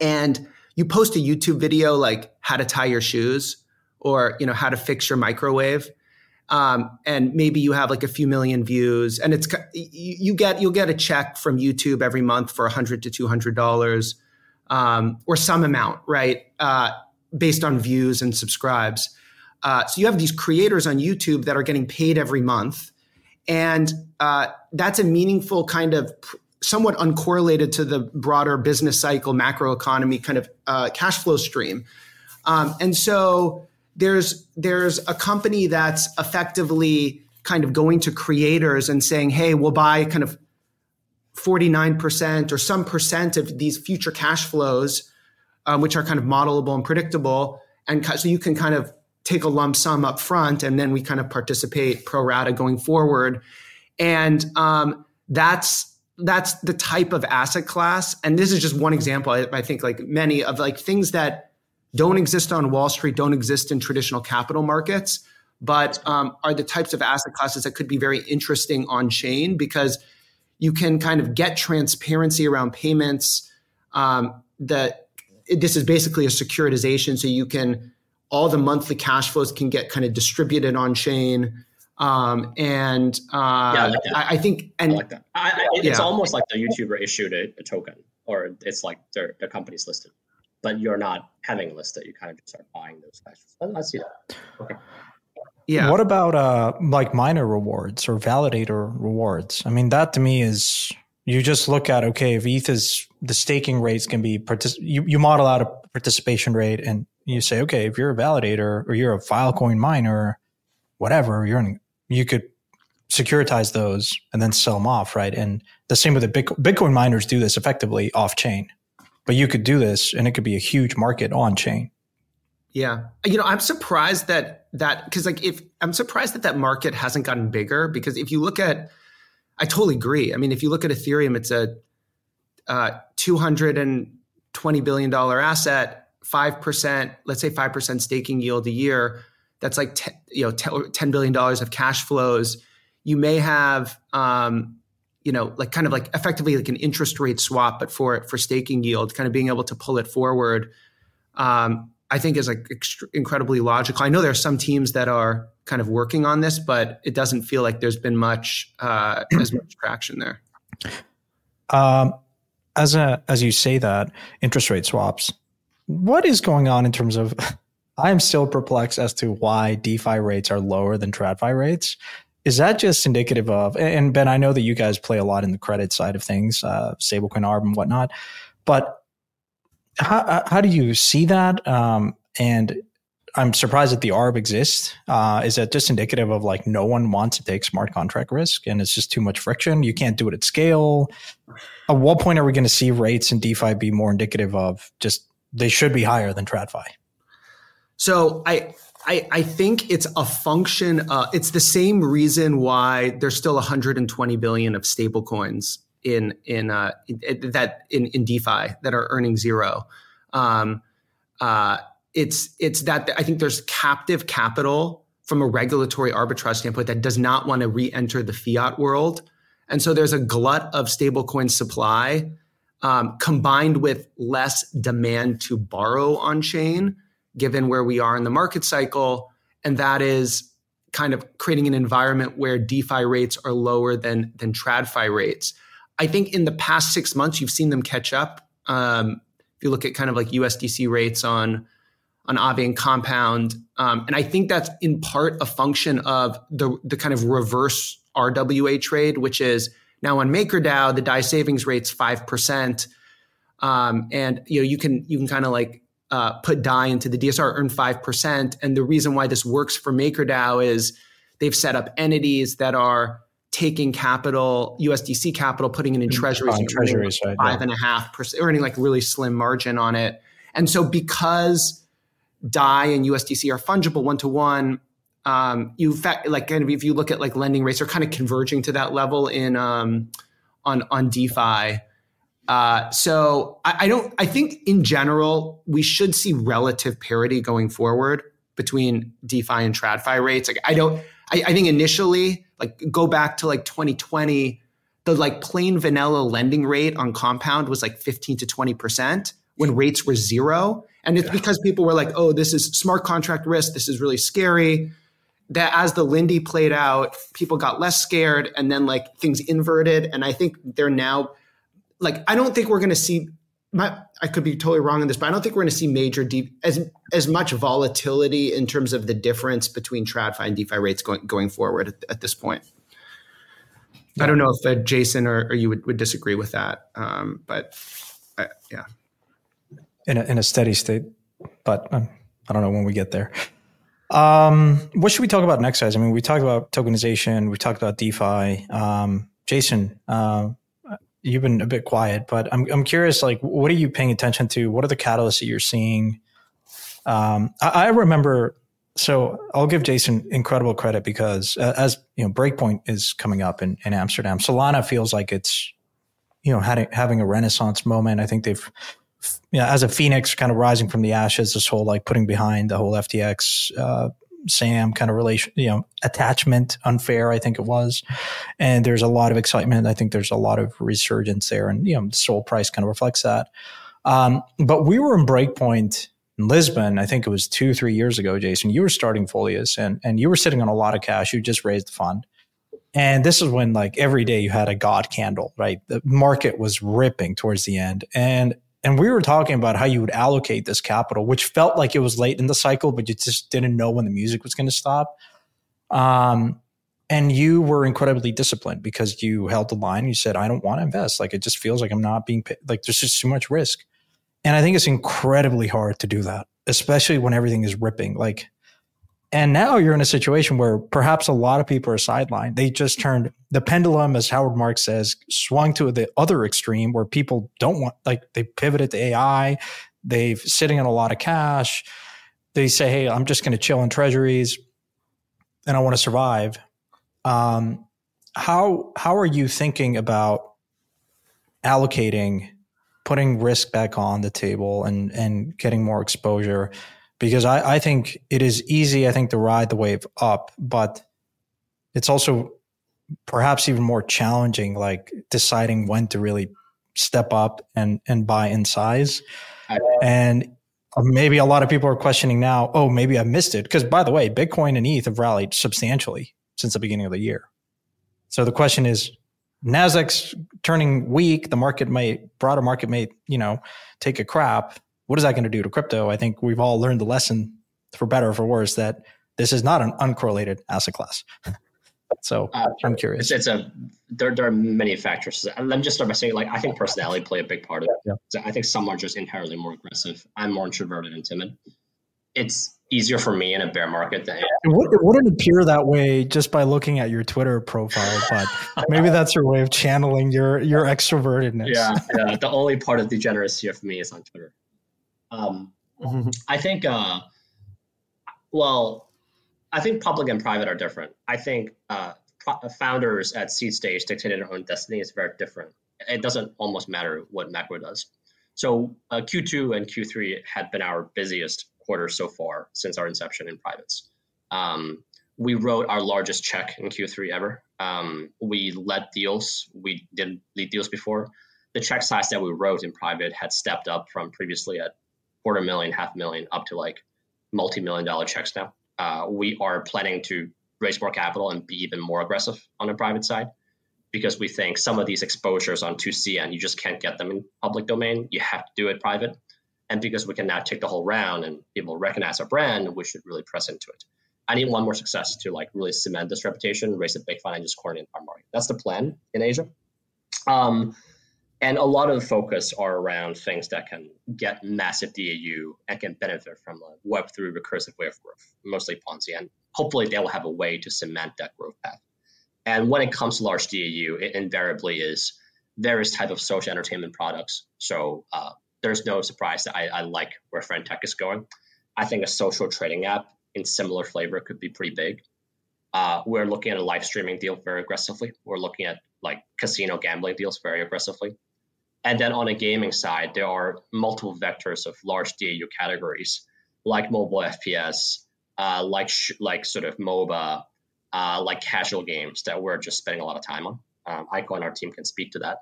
and you post a YouTube video like how to tie your shoes or you know how to fix your microwave, um, and maybe you have like a few million views, and it's you get you'll get a check from YouTube every month for a hundred to two hundred dollars um, or some amount, right? Uh, based on views and subscribes. Uh, so you have these creators on YouTube that are getting paid every month, and uh, that's a meaningful kind of somewhat uncorrelated to the broader business cycle, macro economy kind of uh, cash flow stream. Um, and so there's there's a company that's effectively kind of going to creators and saying, "Hey, we'll buy kind of 49% or some percent of these future cash flows um, which are kind of modelable and predictable. And so you can kind of take a lump sum up front and then we kind of participate pro rata going forward. And um, that's that's the type of asset class. And this is just one example. I, I think like many of like things that don't exist on Wall Street, don't exist in traditional capital markets, but um, are the types of asset classes that could be very interesting on chain because you can kind of get transparency around payments. Um, that this is basically a securitization, so you can all the monthly cash flows can get kind of distributed on chain. Um, and uh, yeah, I, like I, I, think, and I like that. I, it's yeah. almost like the YouTuber issued a, a, token, or it's like their their company's listed, but you're not having listed. That you kind of just start buying those cash flows. I see that. Okay. Yeah. What about uh like miner rewards or validator rewards? I mean, that to me is you just look at okay, if ETH is the staking rates can be partic- you, you model out a participation rate and you say, okay, if you're a validator or you're a Filecoin miner, whatever, you're in, you could securitize those and then sell them off, right? And the same with the Bitcoin, Bitcoin miners do this effectively off chain, but you could do this and it could be a huge market on chain. Yeah. You know, I'm surprised that that because like if I'm surprised that that market hasn't gotten bigger because if you look at I totally agree. I mean, if you look at Ethereum, it's a uh, 220 billion dollar asset, 5%, let's say 5% staking yield a year. That's like 10, you know 10 billion dollars of cash flows. You may have um, you know, like kind of like effectively like an interest rate swap, but for for staking yield, kind of being able to pull it forward. Um, I think is like ext- incredibly logical. I know there are some teams that are kind of working on this, but it doesn't feel like there's been much uh, as much traction there. Um, as a as you say that interest rate swaps, what is going on in terms of? I'm still perplexed as to why DeFi rates are lower than TradFi rates. Is that just indicative of? And Ben, I know that you guys play a lot in the credit side of things, uh, stablecoin ARB and whatnot, but how, uh, how do you see that? Um, and I'm surprised that the ARB exists. Uh, is that just indicative of like no one wants to take smart contract risk and it's just too much friction? You can't do it at scale. At what point are we going to see rates in DeFi be more indicative of just they should be higher than TradFi? So I I, I think it's a function. Uh, it's the same reason why there's still 120 billion of stablecoins in in, uh, in that in, in DeFi that are earning zero. Um, uh, it's it's that I think there's captive capital from a regulatory arbitrage standpoint that does not want to re-enter the fiat world, and so there's a glut of stablecoin supply um, combined with less demand to borrow on chain, given where we are in the market cycle, and that is kind of creating an environment where DeFi rates are lower than than TradFi rates. I think in the past six months, you've seen them catch up. Um, if you look at kind of like USDC rates on on Aave and Compound, um, and I think that's in part a function of the the kind of reverse RWA trade, which is now on MakerDAO, the DAI savings rate's five percent, um, and you know you can you can kind of like uh, put DAI into the DSR, earn five percent, and the reason why this works for MakerDAO is they've set up entities that are taking capital, USDC capital, putting it in treasuries, on treasuries, right, five yeah. and a half percent, earning like really slim margin on it. And so because DAI and USDC are fungible one to one, um, you fact like kind of if you look at like lending rates are kind of converging to that level in um, on on DeFi. Uh, so I, I don't. I think in general we should see relative parity going forward between DeFi and TradFi rates. Like I don't. I, I think initially like go back to like 2020 the like plain vanilla lending rate on compound was like 15 to 20% when rates were zero and it's yeah. because people were like oh this is smart contract risk this is really scary that as the lindy played out people got less scared and then like things inverted and i think they're now like i don't think we're going to see my, I could be totally wrong on this, but I don't think we're going to see major deep as as much volatility in terms of the difference between TradFi and DeFi rates going going forward at, at this point. Yeah. I don't know if uh, Jason or, or, you would, would disagree with that, um, but uh, yeah, in a, in a steady state, but um, I don't know when we get there. Um, what should we talk about next, guys? I mean, we talked about tokenization, we talked about DeFi. Um, Jason, uh, you've been a bit quiet, but I'm I'm curious. Like, what are you paying attention to? What are the catalysts that you're seeing? Um, I, I, remember. So I'll give Jason incredible credit because uh, as you know, Breakpoint is coming up in, in Amsterdam. Solana feels like it's you know having having a renaissance moment. I think they've you know, as a phoenix kind of rising from the ashes. This whole like putting behind the whole FTX uh, Sam kind of relation, you know, attachment unfair, I think it was. And there's a lot of excitement. I think there's a lot of resurgence there. And, you know, the SOL price kind of reflects that. Um, but we were in Breakpoint in Lisbon, I think it was two, three years ago, Jason. You were starting Folius and, and you were sitting on a lot of cash. You just raised the fund. And this is when like every day you had a God candle, right? The market was ripping towards the end. And and we were talking about how you would allocate this capital, which felt like it was late in the cycle, but you just didn't know when the music was going to stop. Um, and you were incredibly disciplined because you held the line. You said, I don't want to invest. Like, it just feels like I'm not being paid. Like, there's just too much risk. And I think it's incredibly hard to do that, especially when everything is ripping. Like, and now you're in a situation where perhaps a lot of people are sidelined. They just turned the pendulum, as Howard Marks says, swung to the other extreme where people don't want, like, they pivoted to AI. They've sitting on a lot of cash. They say, hey, I'm just going to chill in treasuries and I want to survive um, how how are you thinking about allocating, putting risk back on the table, and and getting more exposure? Because I, I think it is easy, I think, to ride the wave up, but it's also perhaps even more challenging, like deciding when to really step up and and buy in size. And maybe a lot of people are questioning now, oh, maybe I missed it. Because by the way, Bitcoin and ETH have rallied substantially since the beginning of the year. So the question is, Nasdaq's turning weak. The market may, broader market may, you know, take a crap. What is that going to do to crypto? I think we've all learned the lesson, for better or for worse, that this is not an uncorrelated asset class. so uh, I'm curious. It's, it's, a there, there are many factors. Let me just start by saying, like, I think personality play a big part of it. Yeah. So I think some are just inherently more aggressive. I'm more introverted and timid. It's easier for me in a bear market than it, would, it wouldn't appear that way just by looking at your Twitter profile, but maybe that's your way of channeling your your extrovertedness. Yeah, yeah. The only part of degeneracy for me is on Twitter. Um, mm-hmm. I think, uh, well, I think public and private are different. I think uh, pro- founders at seed stage dictating their own destiny is very different. It doesn't almost matter what macro does. So uh, Q2 and Q3 had been our busiest quarter so far since our inception in privates. Um, we wrote our largest check in Q3 ever. Um, we led deals. We didn't lead deals before. The check size that we wrote in private had stepped up from previously at quarter million, half million, up to like multi-million dollar checks now. Uh, we are planning to raise more capital and be even more aggressive on the private side because we think some of these exposures on 2CN, you just can't get them in public domain. You have to do it private. And because we can now take the whole round and people recognize our brand, we should really press into it. I need one more success to like really cement this reputation, raise a big fund, and just corner in our market. That's the plan in Asia. Um, and a lot of the focus are around things that can get massive DAU and can benefit from a Web3 recursive way of growth, mostly Ponzi. And hopefully they will have a way to cement that growth path. And when it comes to large DAU, it invariably is various type of social entertainment products. So uh, there's no surprise that I, I like where Friend.tech is going. I think a social trading app in similar flavor could be pretty big. Uh, we're looking at a live streaming deal very aggressively. We're looking at like casino gambling deals very aggressively. And then on a gaming side, there are multiple vectors of large DAU categories like mobile FPS, uh, like sh- like sort of MOBA, uh, like casual games that we're just spending a lot of time on. Um, Aiko and our team can speak to that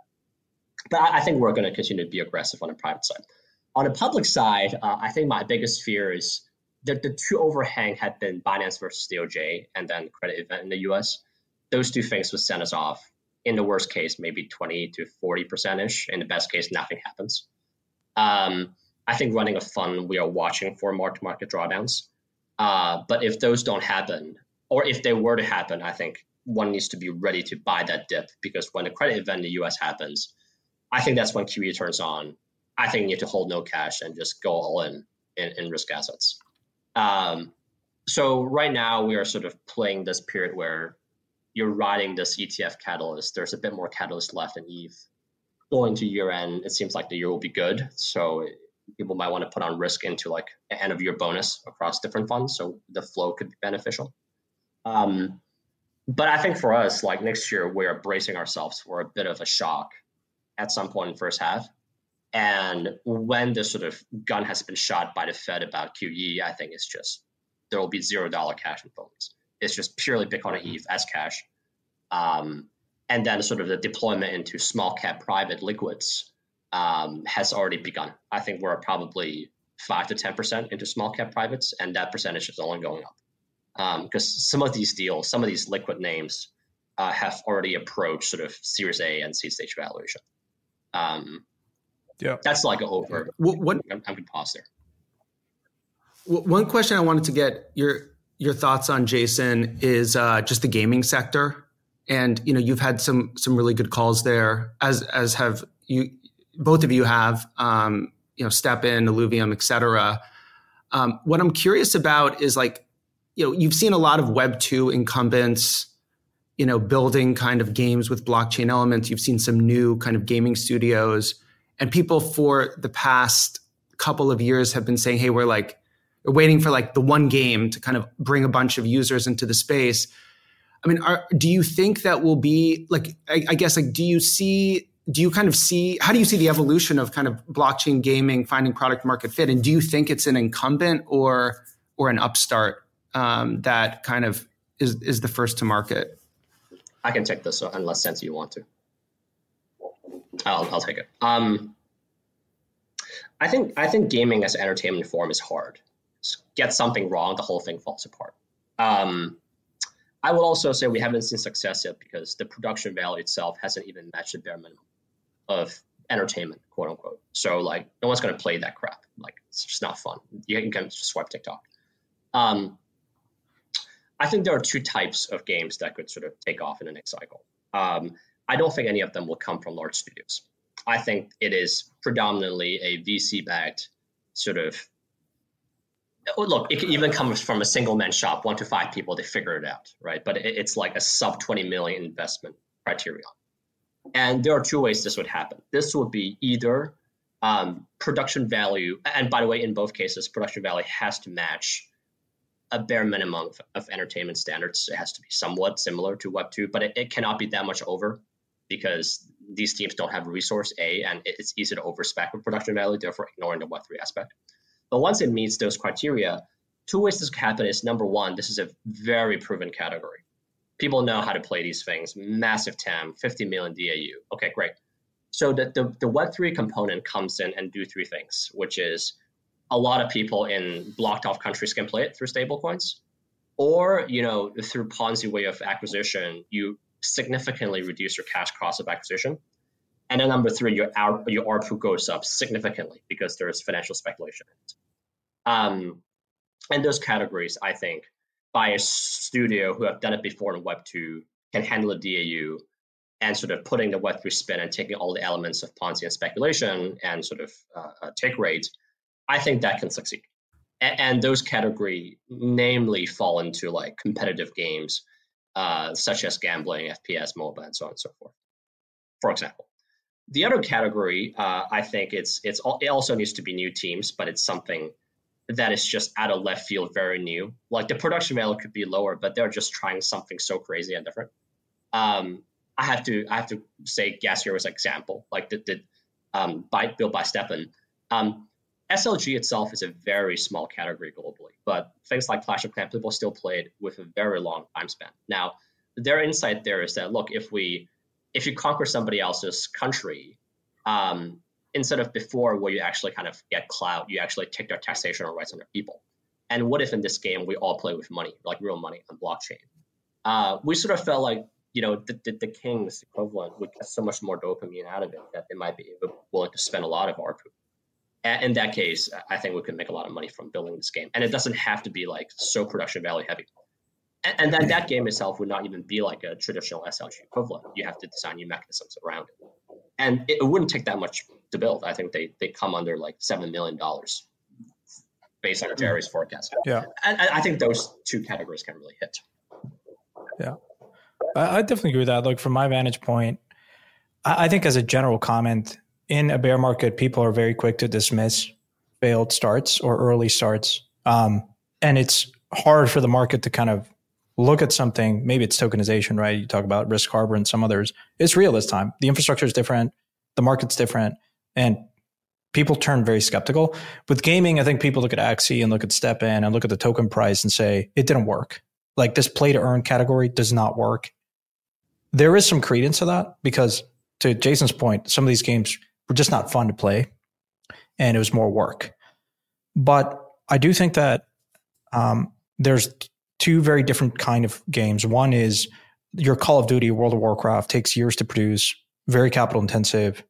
but I think we're going to continue to be aggressive on the private side. On the public side, uh, I think my biggest fear is that the two overhang had been Binance versus DOJ and then credit event in the US. Those two things would send us off. In the worst case, maybe 20 to 40% ish. In the best case, nothing happens. Um, I think running a fund, we are watching for mark market drawdowns. Uh, but if those don't happen, or if they were to happen, I think one needs to be ready to buy that dip because when the credit event in the US happens, I think that's when QE turns on. I think you have to hold no cash and just go all in in, in risk assets. Um, so right now we are sort of playing this period where you're riding this ETF catalyst. There's a bit more catalyst left in ETH. Going to year end, it seems like the year will be good. So people might want to put on risk into like an end of year bonus across different funds. So the flow could be beneficial. Um, but I think for us, like next year, we are bracing ourselves for a bit of a shock at some point in first half. And when the sort of gun has been shot by the Fed about QE, I think it's just there will be zero dollar cash in phones. It's just purely Bitcoin and ETH as cash. Um, and then sort of the deployment into small cap private liquids um, has already begun. I think we're probably five to ten percent into small cap privates, and that percentage is only going up because um, some of these deals, some of these liquid names, uh, have already approached sort of Series A and seed stage valuation. Um, yeah, that's like an over. What, what I'm, I'm going to pause there. One question I wanted to get your your thoughts on Jason is uh, just the gaming sector, and you know you've had some some really good calls there, as as have you both of you have. Um, you know, STEPN Illuvium, et cetera. Um, what I'm curious about is like, you know, you've seen a lot of Web two incumbents, you know, building kind of games with blockchain elements. You've seen some new kind of gaming studios, and people for the past couple of years have been saying, "Hey, we're like." We're waiting for like the one game to kind of bring a bunch of users into the space. I mean, are, do you think that will be like? I, I, guess like, do you see? Do you kind of see? How do you see the evolution of kind of blockchain gaming finding product market fit? And do you think it's an incumbent or or an upstart um, that kind of is is the first to market? I can take this unless sense you want to. I'll I'll take it. Um, I think I think gaming as an entertainment form is hard get something wrong, the whole thing falls apart. Um, I will also say we haven't seen success yet because the production value itself hasn't even matched the bare minimum of entertainment, quote unquote. So like, no one's going to play that crap. Like, it's just not fun. You can just swipe TikTok. Um, I think there are two types of games that could sort of take off in the next cycle. Um, I don't think any of them will come from large studios. I think it is predominantly a VC backed sort of look, it can even come from a single man shop, one to five people, they figure it out, right? But it's like a sub 20 million investment criteria. And there are two ways this would happen. This would be either um, production value, and by the way, in both cases, production value has to match a bare minimum of, of entertainment standards. It has to be somewhat similar to Web 2, but it, it cannot be that much over because these teams don't have resource A, and it's easy to overspec with production value, therefore ignoring the Web 3 aspect. But once it meets those criteria, two ways this can happen is number one, this is a very proven category. People know how to play these things. Massive TAM, 50 million DAU. Okay, great. So the, the, the Web3 component comes in and do three things, which is a lot of people in blocked off countries can play it through stablecoins. Or, you know, through Ponzi way of acquisition, you significantly reduce your cash cost of acquisition. And then number three, your your ARPU goes up significantly because there is financial speculation. Um, and those categories, I think, by a studio who have done it before in Web two can handle a DAU and sort of putting the Web3 spin and taking all the elements of Ponzi and speculation and sort of uh, uh, take rate, I think that can succeed. And, and, those category namely fall into like competitive games, uh, such as gambling, FPS, mobile, and so on and so forth, for example. The other category, uh, I think it's it's it also needs to be new teams, but it's something that is just out of left field, very new. Like the production value could be lower, but they're just trying something so crazy and different. Um, I have to I have to say Gas Hero as an example, like the, the um, by built by STEPN. Um, SLG itself is a very small category globally, but things like Clash of Clans people still play it with a very long time span. Now, their insight there is that look, if we if you conquer somebody else's country, um, instead of before where you actually kind of get clout, you actually take their taxation or rights on their people. And what if in this game we all play with money, like real money on blockchain? Uh, we sort of felt like you know the, the, the, king's equivalent would get so much more dopamine out of it that they might be willing to spend a lot of. And in that case, I think we could make a lot of money from building this game, and it doesn't have to be like so production value heavy and, and then that game itself would not even be like a traditional SLG equivalent. You have to design new mechanisms around it, and it, it wouldn't take that much to build. I think they they come under like seven million dollars based on Jerry's forecast. Yeah, and, and I think those two categories can really hit. Yeah, I, I definitely agree with that. Like from my vantage point, I, I think as a general comment, in a bear market, people are very quick to dismiss failed starts or early starts. Um, and it's hard for the market to kind of look at something, maybe it's tokenization, right? You talk about Risk Harbor and some others. It's real this time. The infrastructure is different, the market's different, and people turn very skeptical. With gaming, I think people look at Axie and look at STEPN and look at the token price and say, it didn't work. Like this play to earn category does not work. There is some credence to that because, to Jason's point, some of these games were just not fun to play and it was more work. But I do think that um, there's two very different kind of games. One is your Call of Duty, World of Warcraft takes years to produce, very capital intensive,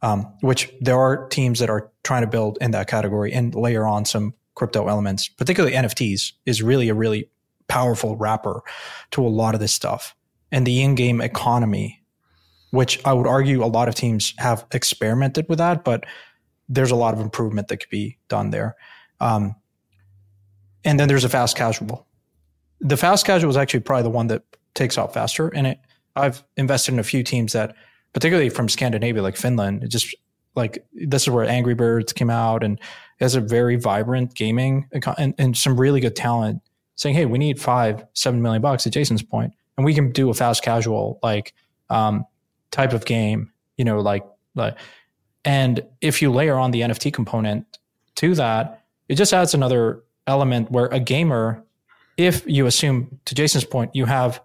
um, which there are teams that are trying to build in that category and layer on some crypto elements, particularly NFTs is really a really powerful wrapper to a lot of this stuff. And the in-game economy, which I would argue a lot of teams have experimented with that, but there's a lot of improvement that could be done there. Um, and then there's a fast casual. The fast casual is actually probably the one that takes off faster. And it, I've invested in a few teams that, particularly from Scandinavia, like Finland, just like this is where Angry Birds came out and has a very vibrant gaming and, and some really good talent saying, Hey, we need five, seven million bucks at Jason's point, and we can do a fast casual like um, type of game, you know, like, like, and if you layer on the NFT component to that, it just adds another element where a gamer, if you assume to Jason's point, you have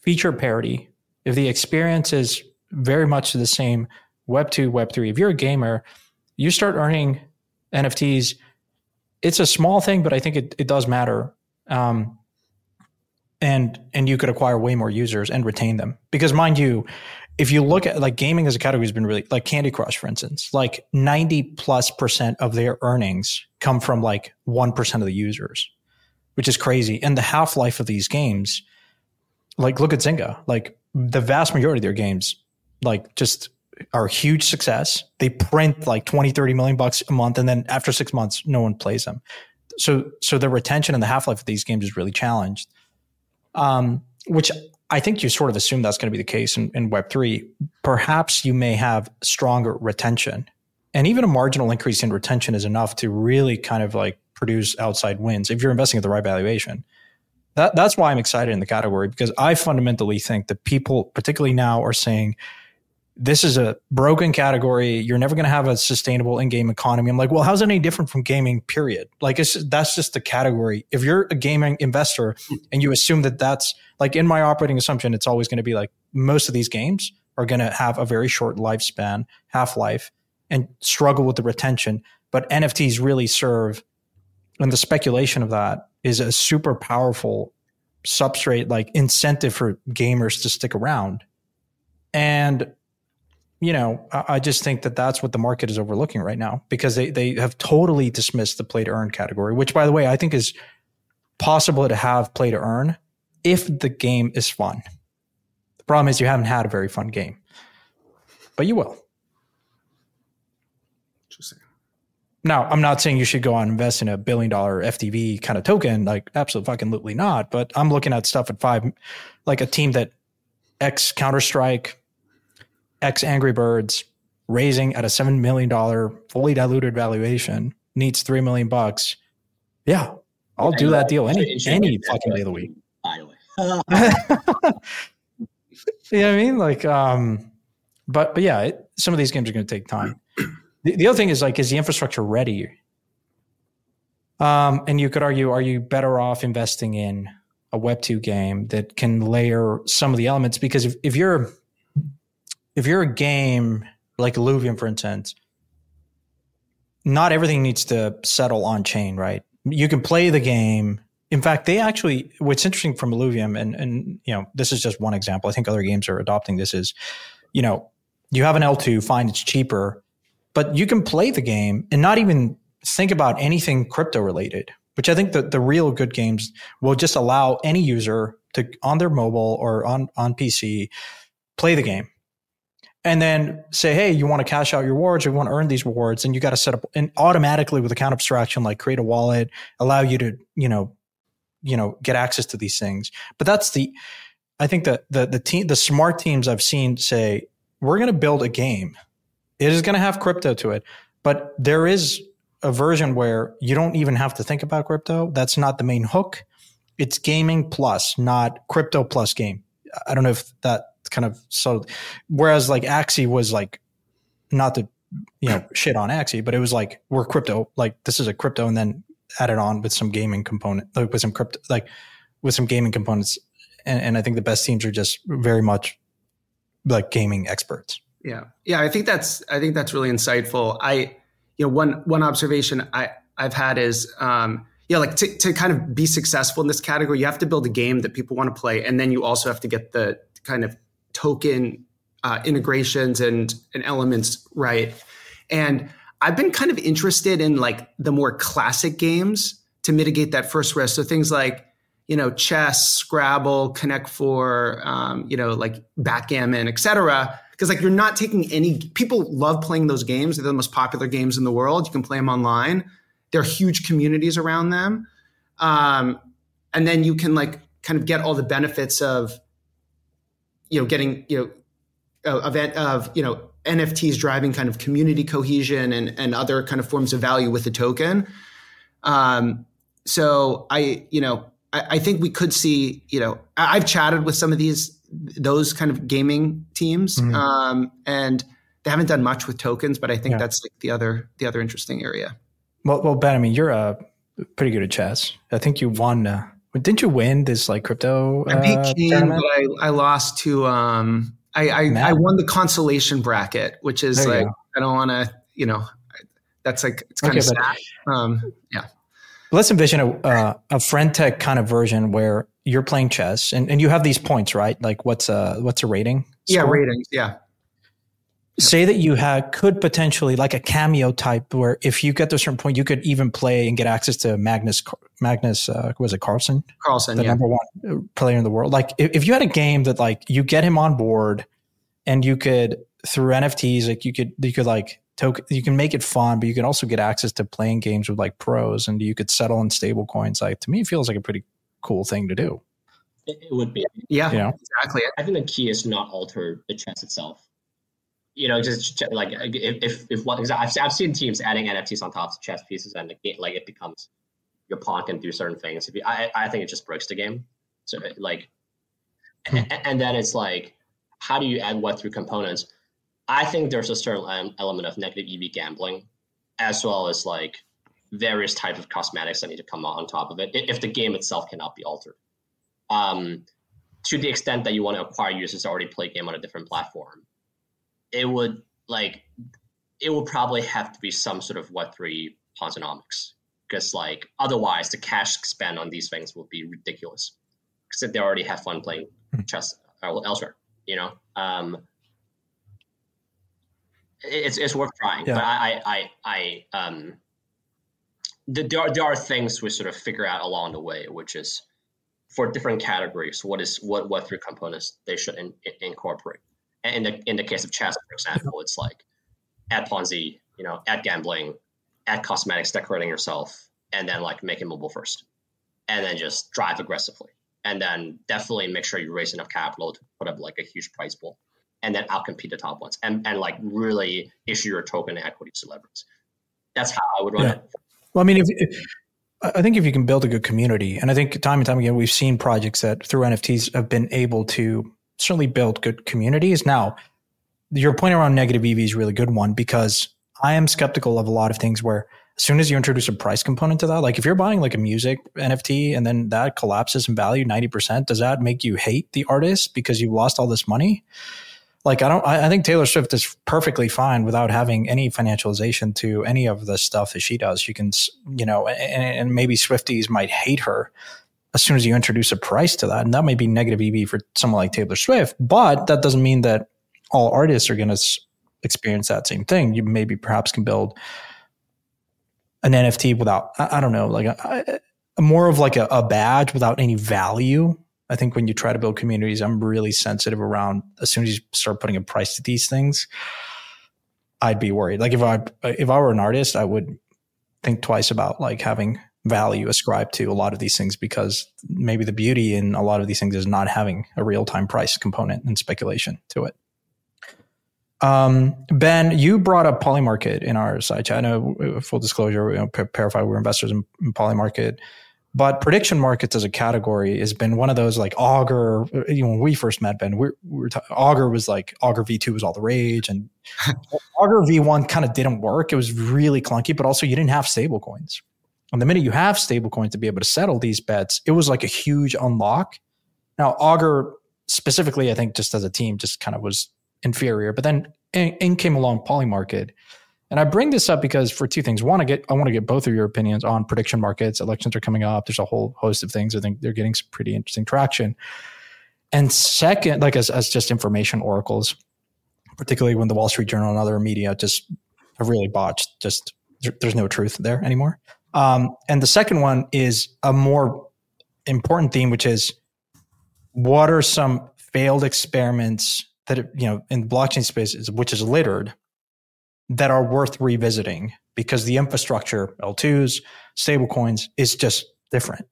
feature parity, if the experience is very much the same Web 2, Web 3, if you're a gamer, you start earning NFTs. It's a small thing, but I think it, it does matter. Um, and and you could acquire way more users and retain them because mind you if you look at like gaming as a category has been really like candy crush for instance like 90 plus percent of their earnings come from like 1% of the users which is crazy and the half-life of these games like look at zynga like the vast majority of their games like just are a huge success. They print like 20, 30 million bucks a month. And then after six months, no one plays them. So, so the retention and the half life of these games is really challenged. Um, which I think you sort of assume that's going to be the case in, in Web3. Perhaps you may have stronger retention. And even a marginal increase in retention is enough to really kind of like produce outside wins if you're investing at the right valuation. That, that's why I'm excited in the category because I fundamentally think that people, particularly now, are saying, this is a broken category. You're never going to have a sustainable in-game economy. I'm like, well, how's it any different from gaming? Period. Like, it's that's just the category. If you're a gaming investor and you assume that that's like in my operating assumption, it's always going to be like most of these games are going to have a very short lifespan, half life, and struggle with the retention. But NFTs really serve, and the speculation of that is a super powerful substrate, like incentive for gamers to stick around. And you know, I just think that that's what the market is overlooking right now because they, they have totally dismissed the play to earn category, which by the way, I think is possible to have play to earn if the game is fun. The problem is you haven't had a very fun game, but you will. Interesting. Now, I'm not saying you should go on and invest in a billion dollar FDV kind of token, like absolutely fucking literally not. But I'm looking at stuff at five, like a team that X Counter Strike, X Angry Birds raising at a $7 million fully diluted valuation needs 3 million bucks. Yeah, I'll do that deal any, any fucking day of the week. By the way. you know what I mean? Like, um, but, but yeah, it, some of these games are going to take time. The, the other thing is like, is the infrastructure ready? Um, and you could argue, are you better off investing in a Web two game that can layer some of the elements? Because if, if you're if you're a game like Illuvium, for instance, not everything needs to settle on chain, right? You can play the game. In fact, they actually, what's interesting from Illuvium, and, and, you know, this is just one example. I think other games are adopting this is, you know, you have an L2, find it's cheaper, but you can play the game and not even think about anything crypto related, which I think that the real good games will just allow any user to, on their mobile or on, on PC, play the game and then say, hey, you want to cash out your rewards or you want to earn these rewards, and you got to set up and automatically with account abstraction, like create a wallet, allow you to, you know, you know, get access to these things. But that's the, I think that the the team, the smart teams I've seen say, we're going to build a game. It is going to have crypto to it, but there is a version where you don't even have to think about crypto. That's not the main hook. It's gaming plus, not crypto plus game. I don't know if that kind of so whereas like Axie was like not to you know shit on Axie, but it was like we're crypto, like this is a crypto, and then added on with some gaming component, like with some crypto, like with some gaming components. And, and I think the best teams are just very much like gaming experts. Yeah, yeah, I think that's I think that's really insightful. I you know one one observation I I've had is um, yeah, like to, to kind of be successful in this category, you have to build a game that people want to play, and then you also have to get the kind of token uh, integrations and, and elements right. And I've been kind of interested in like the more classic games to mitigate that first risk. So things like, you know, chess, Scrabble, Connect Four, um, you know, like backgammon, etc. Because like you're not taking any. People love playing those games. They're the most popular games in the world. You can play them online. There are huge communities around them, um, and then you can like kind of get all the benefits of, you know, getting you know, of of you know NFTs driving kind of community cohesion and and other kind of forms of value with the token. Um, so I, you know, I, I, think we could see, you know, I, have chatted with some of these those kind of gaming teams, mm-hmm. um, and they haven't done much with tokens, but I think yeah. that's like the other the other interesting area. Well, well, Ben, I mean, you're uh, pretty good at chess. I think you won. Uh, didn't you win this like crypto? Uh, I beat King, but I, I lost to. Um, I I, I, won the consolation bracket, which is there like I don't want to, you know, that's like it's kind okay, of sad. Um, yeah. Let's envision a, uh, a Friend.tech kind of version where you're playing chess and, and you have these points, right? Like what's a what's a rating? Score? Yeah, ratings. Yeah. Say that you had could potentially like a cameo type where if you get to a certain point, you could even play and get access to Magnus Magnus uh, was it Carlsen? Carlsen, the yeah. number one uh, player in the world. Like if, if you had a game that like you get him on board and you could through NFTs, like you could you could like token you can make it fun but you can also get access to playing games with like pros and you could settle in stable coins like to me it feels like a pretty cool thing to do. It, it would be. Yeah you know? exactly. I think the key is not alter the chess itself. You know just like if if, if one I've, I've seen teams adding nfts on top of chess pieces and it, like it becomes your pawn can do certain things. If you, I, I think it just breaks the game. So like hmm. and, and then it's like how do you add Web3 components? I think there's a certain element of negative EV gambling, as well as like various types of cosmetics that need to come on top of it if the game itself cannot be altered. Um, to the extent that you want to acquire users that already play game on a different platform, it would like it would probably have to be some sort of Web three Ponzonomics because like otherwise the cash spent on these things will be ridiculous because they already have fun playing hmm. chess elsewhere, you know. Um, it's it's worth trying. Yeah. But I I I, um there are there are things we sort of figure out along the way, which is for different categories, what is what Web3 components they should in, in, incorporate. And in the in the case of chess, for example, it's like add Ponzi, you know, add gambling, add cosmetics, decorating yourself, and then like make it mobile first, and then just drive aggressively, and then definitely make sure you raise enough capital to put up like a huge prize pool and then outcompete the top ones and, and like really issue your token equity to celebrities. That's how I would run yeah. it. Well, I mean, if, if, I think if you can build a good community, and I think time and time again, we've seen projects that through NFTs have been able to certainly build good communities. Now, your point around negative EV is a really good one because I am skeptical of a lot of things where as soon as you introduce a price component to that, like if you're buying like a music NFT and then that collapses in value 90%, does that make you hate the artist because you lost all this money? Like I don't I, think Taylor Swift is perfectly fine without having any financialization to any of the stuff that she does. She can you know and, and maybe Swifties might hate her as soon as you introduce a price to that, and that may be negative EV for someone like Taylor Swift, but that doesn't mean that all artists are going to experience that same thing. You maybe perhaps can build an NFT without I, I don't know like a, a, more of like a, a badge without any value I think when you try to build communities, I'm really sensitive around as soon as you start putting a price to these things, I'd be worried. Like if I if I were an artist, I would think twice about like having value ascribed to a lot of these things because maybe the beauty in a lot of these things is not having a real time price component and speculation to it. Um, ben, you brought up Polymarket in our side chat. I know, full disclosure, you know, we're investors in, in Polymarket. But prediction markets as a category has been one of those like Augur. You know, when we first met Ben, we, we were t- Augur was like Augur V two was all the rage, and Augur V one kind of didn't work. It was really clunky, but also you didn't have stable coins. And the minute you have stable coins to be able to settle these bets, it was like a huge unlock. Now Augur specifically, I think just as a team, just kind of was inferior. But then in, in came along Polymarket and I bring this up because for two things. One, I get I want to get both of your opinions on prediction markets. Elections are coming up. There's a whole host of things. I think they're getting some pretty interesting traction. And second, like as, as just information oracles, particularly when the Wall Street Journal and other media just have really botched, just there, there's no truth there anymore. Um, and the second one is a more important theme, which is what are some failed experiments that you know in the blockchain space, is, which is littered, that are worth revisiting because the infrastructure, L2s, stablecoins, is just different.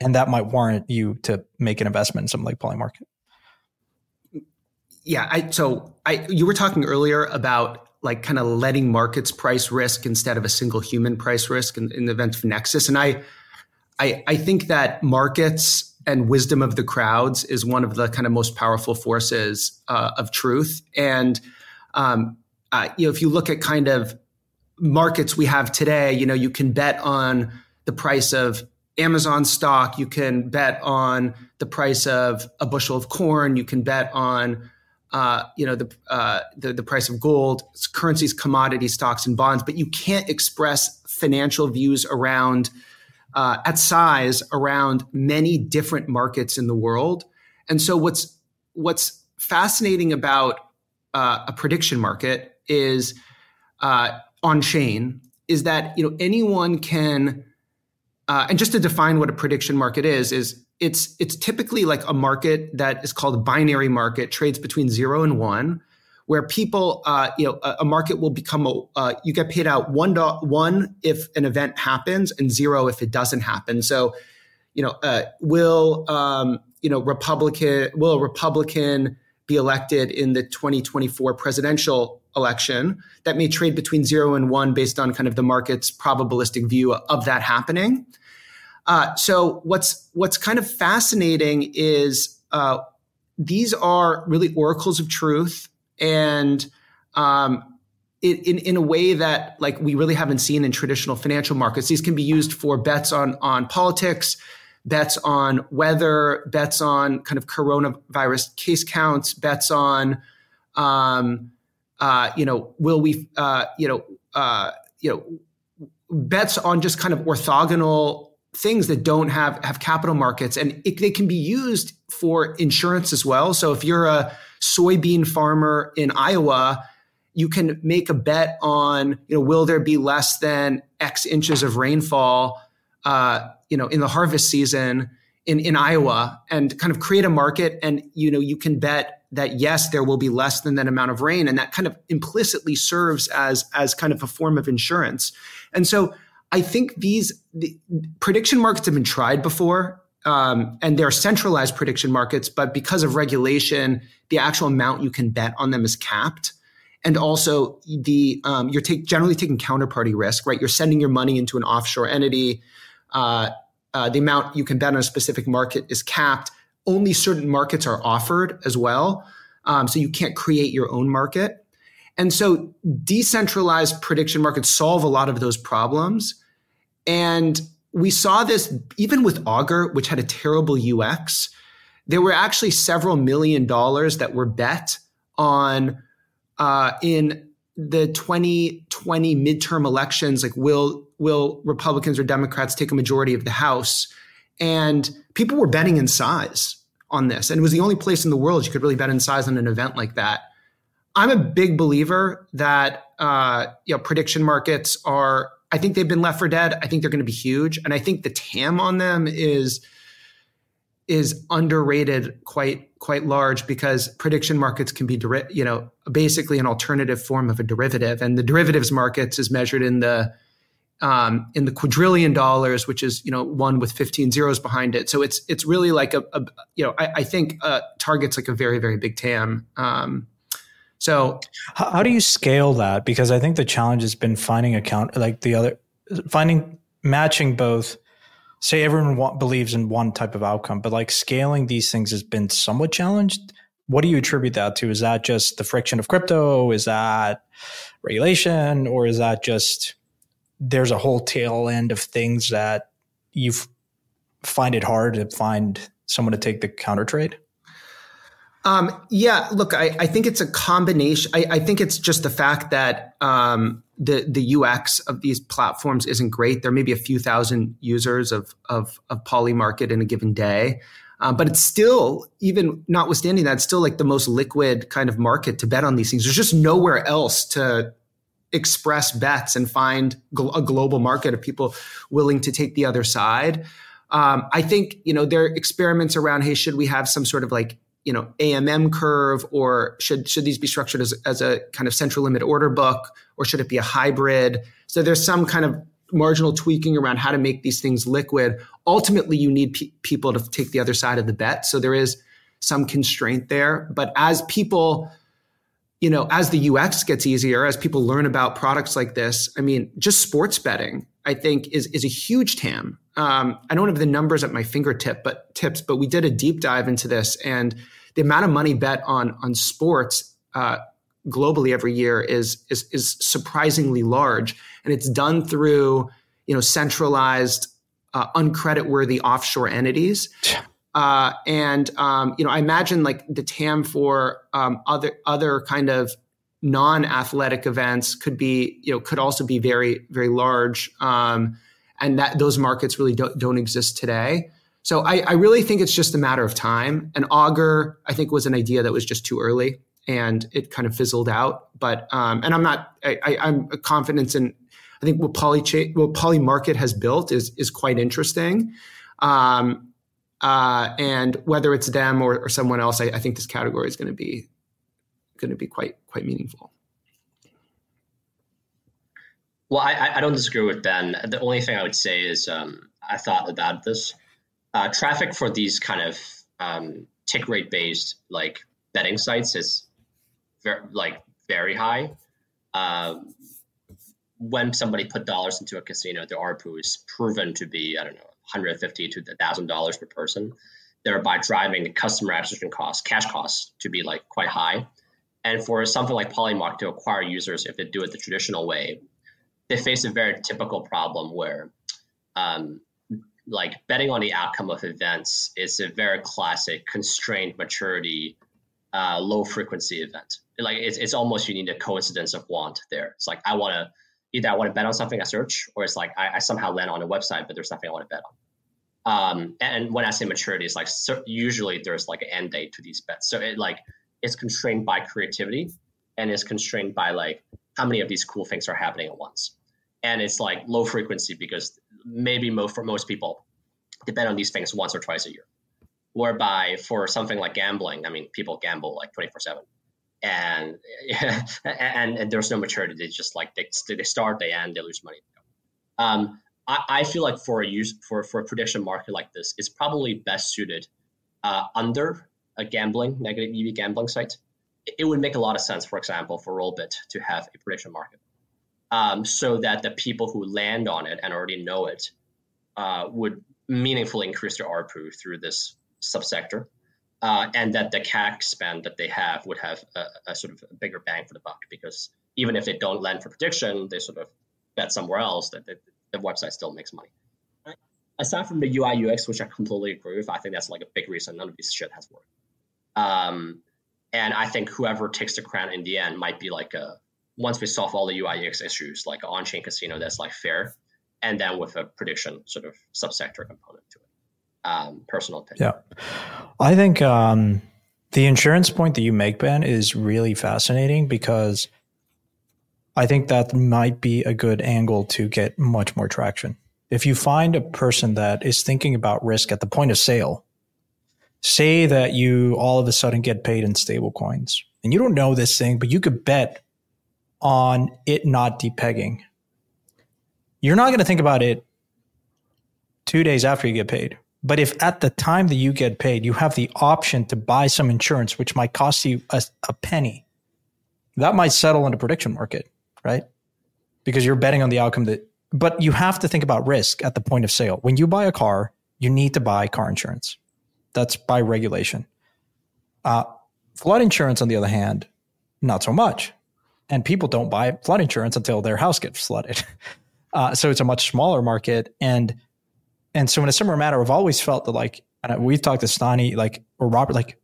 And that might warrant you to make an investment in something like Polymarket. Yeah, I so I you were talking earlier about like kind of letting markets price risk instead of a single human price risk in, in the event of Nexus. And I I I think that markets and wisdom of the crowds is one of the kind of most powerful forces uh, of truth. And um, uh, you know, if you look at kind of markets we have today, you know, you can bet on the price of Amazon stock. You can bet on the price of a bushel of corn. You can bet on, uh, you know, the, uh, the, the price of gold, currencies, commodities, stocks, and bonds. But you can't express financial views around uh, at size around many different markets in the world. And so, what's what's fascinating about uh, a prediction market is uh, on chain is that you know anyone can uh, and just to define what a prediction market is is it's it's typically like a market that is called binary market trades between zero and one where people uh, you know a, a, market will become a uh, you get paid out one one if an event happens and zero if it doesn't happen. So you know uh, will um, you know republican will a republican be elected in the 2024 presidential election that may trade between zero and one based on kind of the market's probabilistic view of that happening. Uh, so what's what's kind of fascinating is uh, these are really oracles of truth, and um, in, in, in a way that like we really haven't seen in traditional financial markets. These can be used for bets on on politics, bets on weather, bets on kind of coronavirus case counts, bets on um, uh, you know, will we, uh, you know, uh, you know, bets on just kind of orthogonal things that don't have have capital markets, and it, they can be used for insurance as well. So if you're a soybean farmer in Iowa, you can make a bet on, you know, will there be less than X inches of rainfall, uh, you know, in the harvest season in in Iowa, and kind of create a market, and you know, you can bet that yes, there will be less than that amount of rain, and that kind of implicitly serves as as kind of a form of insurance. And so I think these the prediction markets have been tried before, um, and they're centralized prediction markets, but because of regulation, the actual amount you can bet on them is capped. And also, the um, you're take, generally taking counterparty risk, right? You're sending your money into an offshore entity. Uh, uh, the amount you can bet on a specific market is capped only certain markets are offered as well. Um, so you can't create your own market. And so decentralized prediction markets solve a lot of those problems. And we saw this even with Augur, which had a terrible UX. There were actually several million dollars that were bet on uh, in the 2020 midterm elections. Like, will will Republicans or Democrats take a majority of the House? And people were betting in size on this. And it was the only place in the world you could really bet in size on an event like that. I'm a big believer that uh, you know prediction markets are. I think they've been left for dead. I think they're going to be huge, and I think the TAM on them is is underrated quite quite large because prediction markets can be you know basically an alternative form of a derivative, and the derivatives markets is measured in the um, in the quadrillion dollars, which is you know one with 15 zeros behind it. So it's it's really like a, a you know I, I think uh, targets like a very very big TAM. Um, so how, how, do you scale that? Because I think the challenge has been finding account like the other finding matching both. Say everyone wa- believes in one type of outcome, but like scaling these things has been somewhat challenged. What do you attribute that to? Is that just the friction of crypto? Is that regulation, or is that just there's a whole tail end of things that you find it hard to find someone to take the counter trade? Um, yeah, look, I, I, think it's a combination. I, I, think it's just the fact that um, the the UX of these platforms isn't great. There may be a few thousand users of of, of Polymarket in a given day, um, but it's still, even notwithstanding that, it's still like the most liquid kind of market to bet on these things. There's just nowhere else to express bets and find gl- a global market of people willing to take the other side. Um, I think you know there are experiments around. Hey, should we have some sort of like you know AMM curve, or should should these be structured as, as a kind of central limit order book, or should it be a hybrid? So there's some kind of marginal tweaking around how to make these things liquid. Ultimately, you need pe- people to take the other side of the bet. So there is some constraint there. But as people, you know, as the UX gets easier, as people learn about products like this, I mean, just sports betting, I think, is is a huge TAM. Um, I don't have the numbers at my fingertip, but tips, but we did a deep dive into this, and the amount of money bet on on sports uh, globally every year is, is is surprisingly large, and it's done through you know centralized, uh, uncreditworthy offshore entities. Uh, and um, you know, I imagine like the TAM for um, other other kind of non-athletic events could be you know could also be very very large, um, and that those markets really don't, don't exist today. So I, I, really think it's just a matter of time. And Augur, I think, was an idea that was just too early and it kind of fizzled out. But um, and I'm not I, am confident in I think what Poly what Polymarket has built is is quite interesting. Um, uh, and whether it's them or, or someone else, I, I, think this category is going to be going to be quite quite meaningful. Well, I, I don't disagree with Ben. The only thing I would say is um, I thought about this. Uh, traffic for these kind of um, tick rate based like betting sites is very, like very high. Um, when somebody put dollars into a casino, the ARPU is proven to be I don't know 150 to thousand dollars per person, thereby driving the customer acquisition costs, cash costs, to be like quite high. And for something like Polymarket to acquire users, if they do it the traditional way, they face a very typical problem where, um, like betting on the outcome of events is a very classic constrained maturity, uh, low frequency event like it's, it's almost you need a coincidence of want there. It's like I want to either I want to bet on something I search, or it's like I, I, somehow land on a website, but there's nothing I want to bet on. Um, and when I say maturity, it's like so usually there's like an end date to these bets. So it like it's constrained by creativity, and it's constrained by like how many of these cool things are happening at once. And it's like low frequency because maybe mo- for most people, they bet on these things once or twice a year. Whereby for something like gambling, I mean, people gamble like 24 7 and, and and there's no maturity. They just like they, they start, they end, they lose money. Um, I, I feel like for a use for for a prediction market like this, it's probably best suited uh, under a gambling negative EV gambling site. It would make a lot of sense, for example, for Rollbit to have a prediction market, um, so that the people who land on it and already know it uh, would meaningfully increase their ARPU through this subsector uh, and that the CAC spend that they have would have a, a, sort of a bigger bang for the buck because even if they don't lend for prediction, they sort of bet somewhere else that the, the website still makes money. Aside from the UI UX, which I completely agree with, I think that's like a big reason none of this shit has worked. Um, and I think whoever takes the crown in the end might be like a once we solve all the UI UX issues, like an on-chain casino that's like fair, and then with a prediction sort of subsector component to it um, personal opinion. Yeah. I think um, the insurance point that you make, Ben, is really fascinating because I think that might be a good angle to get much more traction. If you find a person that is thinking about risk at the point of sale, say that you all of a sudden get paid in stable coins and you don't know this thing, but you could bet on it not depegging. You're not going to think about it two days after you get paid. But if at the time that you get paid, you have the option to buy some insurance, which might cost you a, a penny, that might settle in the prediction market, right? Because you're betting on the outcome that, but you have to think about risk at the point of sale. When you buy a car, you need to buy car insurance. That's by regulation. Uh, flood insurance, on the other hand, not so much. And people don't buy flood insurance until their house gets flooded. Uh, so it's a much smaller market. And and so in a similar matter, I've always felt that like, and we've talked to Stani, like, or Robert, like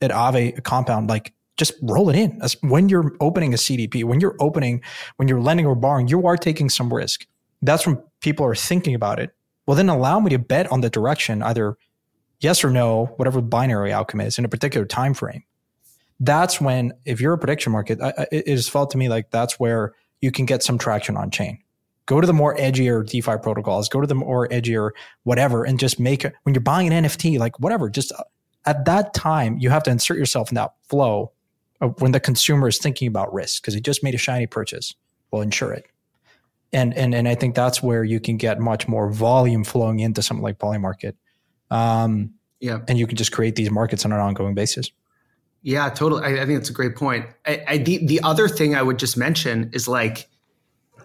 at Aave compound, like just roll it in. As when you're opening a CDP, when you're opening, when you're lending or borrowing, you are taking some risk. That's when people are thinking about it. Well, then allow me to bet on the direction, either yes or no, whatever binary outcome is in a particular time frame. That's when, if you're a prediction market, it is felt to me like that's where you can get some traction on chain. Go to the more edgier DeFi protocols. Go to the more edgier whatever, and just make it. When you're buying an NFT, like whatever, just uh, at that time you have to insert yourself in that flow of when the consumer is thinking about risk because he just made a shiny purchase. Well, insure it. And and and I think that's where you can get much more volume flowing into something like Polymarket. Um, yeah, and you can just create these markets on an ongoing basis. Yeah, totally. I, I think it's a great point. I, I, the the other thing I would just mention is like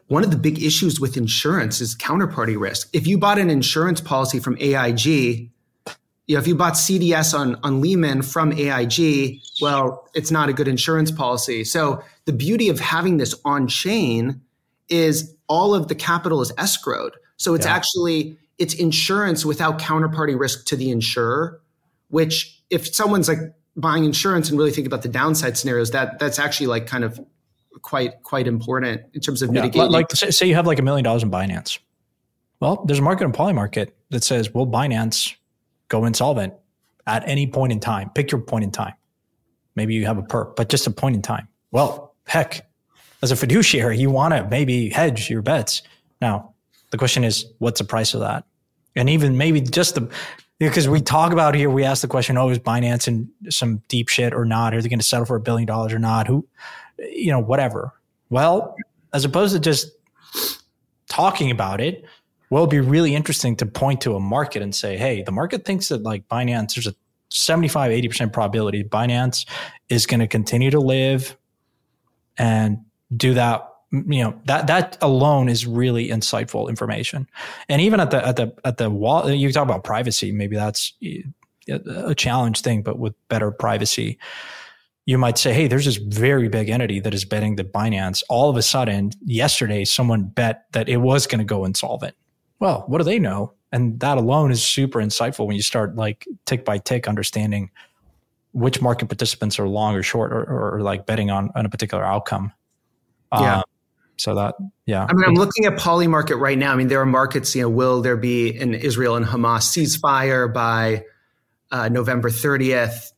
one of the big issues with insurance is counterparty risk. If you bought an insurance policy from AIG, you know, if you bought CDS on on Lehman from AIG, well, it's not a good insurance policy. So the beauty of having this on chain is all of the capital is escrowed. So it's yeah. actually it's insurance without counterparty risk to the insurer, which if someone's like buying insurance and really think about the downside scenarios, that that's actually like kind of quite quite important in terms of yeah, mitigating. Like say you have like a million dollars in Binance. Well, there's a market in Polymarket that says, "Will Binance go insolvent at any point in time? Pick your point in time. Maybe you have a perp, but just a point in time." Well, heck, as a fiduciary, you want to maybe hedge your bets. Now, the question is, what's the price of that? And even maybe just the because we talk about here, we ask the question, oh, is Binance in some deep shit or not? Are they going to settle for a billion dollars or not? Who, you know, whatever. Well, as opposed to just talking about it, well, it'd be really interesting to point to a market and say, hey, the market thinks that like Binance, there's a 75, 80% probability Binance is going to continue to live and do that you know that that alone is really insightful information and even at the at the at the wall you talk about privacy maybe that's eh, a challenge thing but with better privacy you might say hey there's this very big entity that is betting that binance all of a sudden yesterday someone bet that it was going to go insolvent well what do they know and that alone is super insightful when you start like tick by tick understanding which market participants are long or short or, or, or like betting on, on a particular outcome yeah. Um, so that, yeah. I mean, I'm looking at Polymarket right now. I mean, there are markets, you know, will there be an Israel and Hamas ceasefire by uh, November 30th?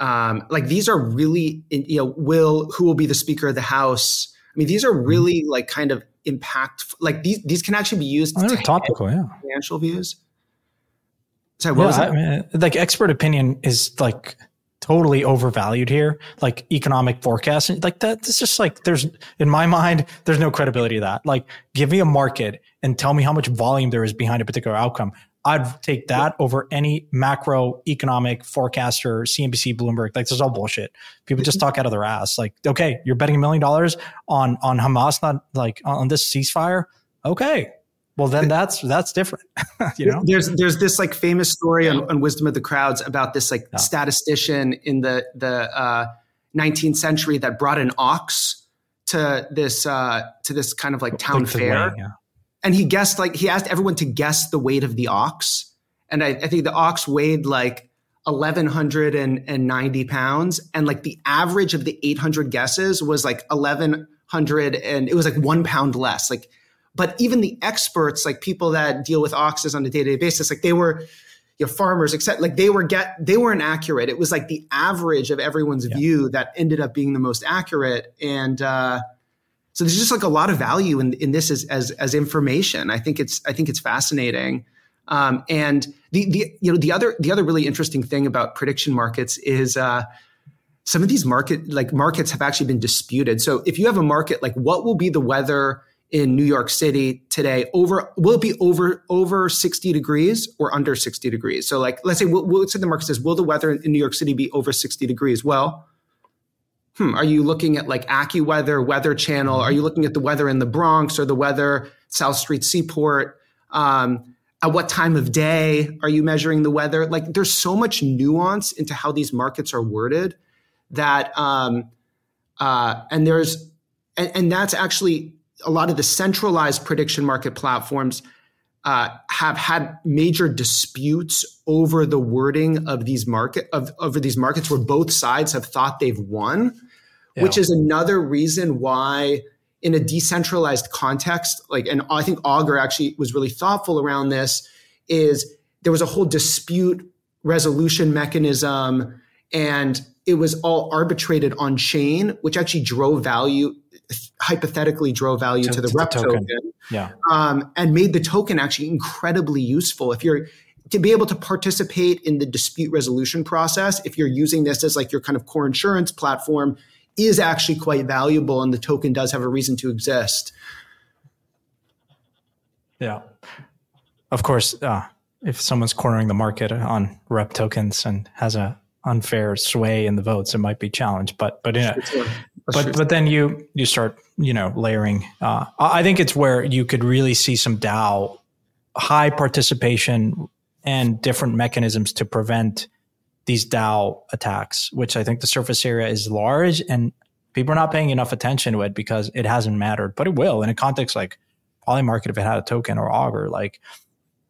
Um, like these are really, you know, will, who will be the Speaker of the House? I mean, these are mm-hmm. really like kind of impactful. like these, these can actually be used oh, to topical, yeah. financial views. Sorry, what yeah, was that? I mean, like expert opinion is like, totally overvalued here, like economic forecasting. Like that, it's just like there's in my mind, there's no credibility to that. Like, give me a market and tell me how much volume there is behind a particular outcome. I'd take that over any macro economic forecaster, CNBC, Bloomberg. Like, this is all bullshit. People just talk out of their ass. Like, okay, you're betting a million dollars on on Hamas, not like on this ceasefire. Okay, well then that's that's different you know there's there's this like famous story on, on wisdom of the crowds about this like statistician in the the uh, 19th century that brought an ox to this uh, to this kind of like town like fair way, yeah. And he guessed like he asked everyone to guess the weight of the ox and I, I think the ox weighed like 1190 pounds and like the average of the 800 guesses was like 1100 and it was like one pound less like but even the experts, like people that deal with oxes on a day to day basis, like they were, you know, farmers, except like they were get they weren't accurate. It was like the average of everyone's yeah. view that ended up being the most accurate. And uh, so there's just like a lot of value in, in this as, as as information. I think it's I think it's fascinating. Um, and the the you know the other the other really interesting thing about prediction markets is uh, some of these market like markets have actually been disputed. So if you have a market like what will be the weather in New York City today over will it be over over 60 degrees or under 60 degrees? So like let's say we'll, let's say the market says will the weather in New York City be over 60 degrees? Well, hmm, are you looking at like AccuWeather, Weather Channel? Are you looking at the weather in the Bronx or the weather South Street Seaport? Um, at what time of day are you measuring the weather? Like there's so much nuance into how these markets are worded that um, uh, and there's and, and that's actually a lot of the centralized prediction market platforms uh, have had major disputes over the wording of these market of over these markets where both sides have thought they've won, yeah. which is another reason why in a decentralized context, like and I think Augur actually was really thoughtful around this, is there was a whole dispute resolution mechanism and it was all arbitrated on chain, which actually drove value, hypothetically drove value to, to the to rep the token. token, yeah, um, and made the token actually incredibly useful. If you're to be able to participate in the dispute resolution process, if you're using this as like your kind of core insurance platform, is actually quite valuable, and the token does have a reason to exist. Yeah, of course. Uh, if someone's cornering the market on rep tokens and has a unfair sway in the votes, it might be challenged. But but yeah, but but then you you start you know layering. Uh, I think it's where you could really see some DAO high participation and different mechanisms to prevent these DAO attacks, which I think the surface area is large and people are not paying enough attention to it because it hasn't mattered, but it will in a context like Polymarket if it had a token or Augur, like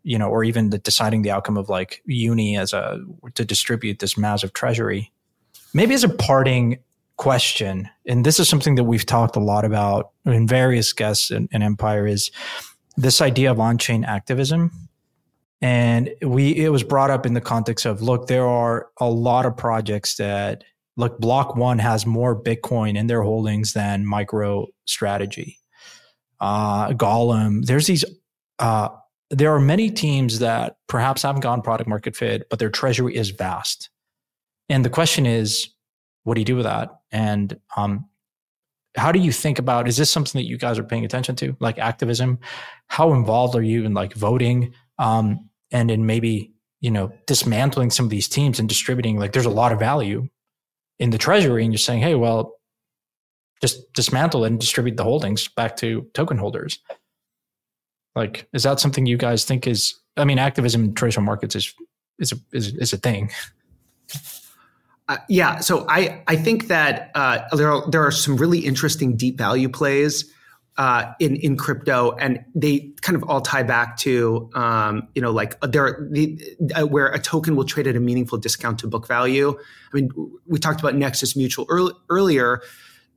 you know, or even the deciding the outcome of like uni as a to distribute this massive treasury. Maybe as a parting question, and this is something that we've talked a lot about in various guests in, in Empire, is this idea of on-chain activism. And we it was brought up in the context of look, there are a lot of projects that look Block One has more Bitcoin in their holdings than MicroStrategy. Uh, Golem. There's these uh, there are many teams that perhaps haven't gone product market fit, but their treasury is vast. And the question is, what do you do with that? And um, how do you think about is this something that you guys are paying attention to, like activism? How involved are you in like voting um, and in maybe you know dismantling some of these teams and distributing? Like, there's a lot of value in the treasury, and you're saying, hey, well, just dismantle and distribute the holdings back to token holders. Like, is that something you guys think is? I mean, activism in traditional markets is is a, is, is a thing. Uh, yeah, so I I think that uh, there are there are some really interesting deep value plays uh, in in crypto, and they kind of all tie back to um, you know like there the, uh, where a token will trade at a meaningful discount to book value. I mean, we talked about Nexus Mutual earlier.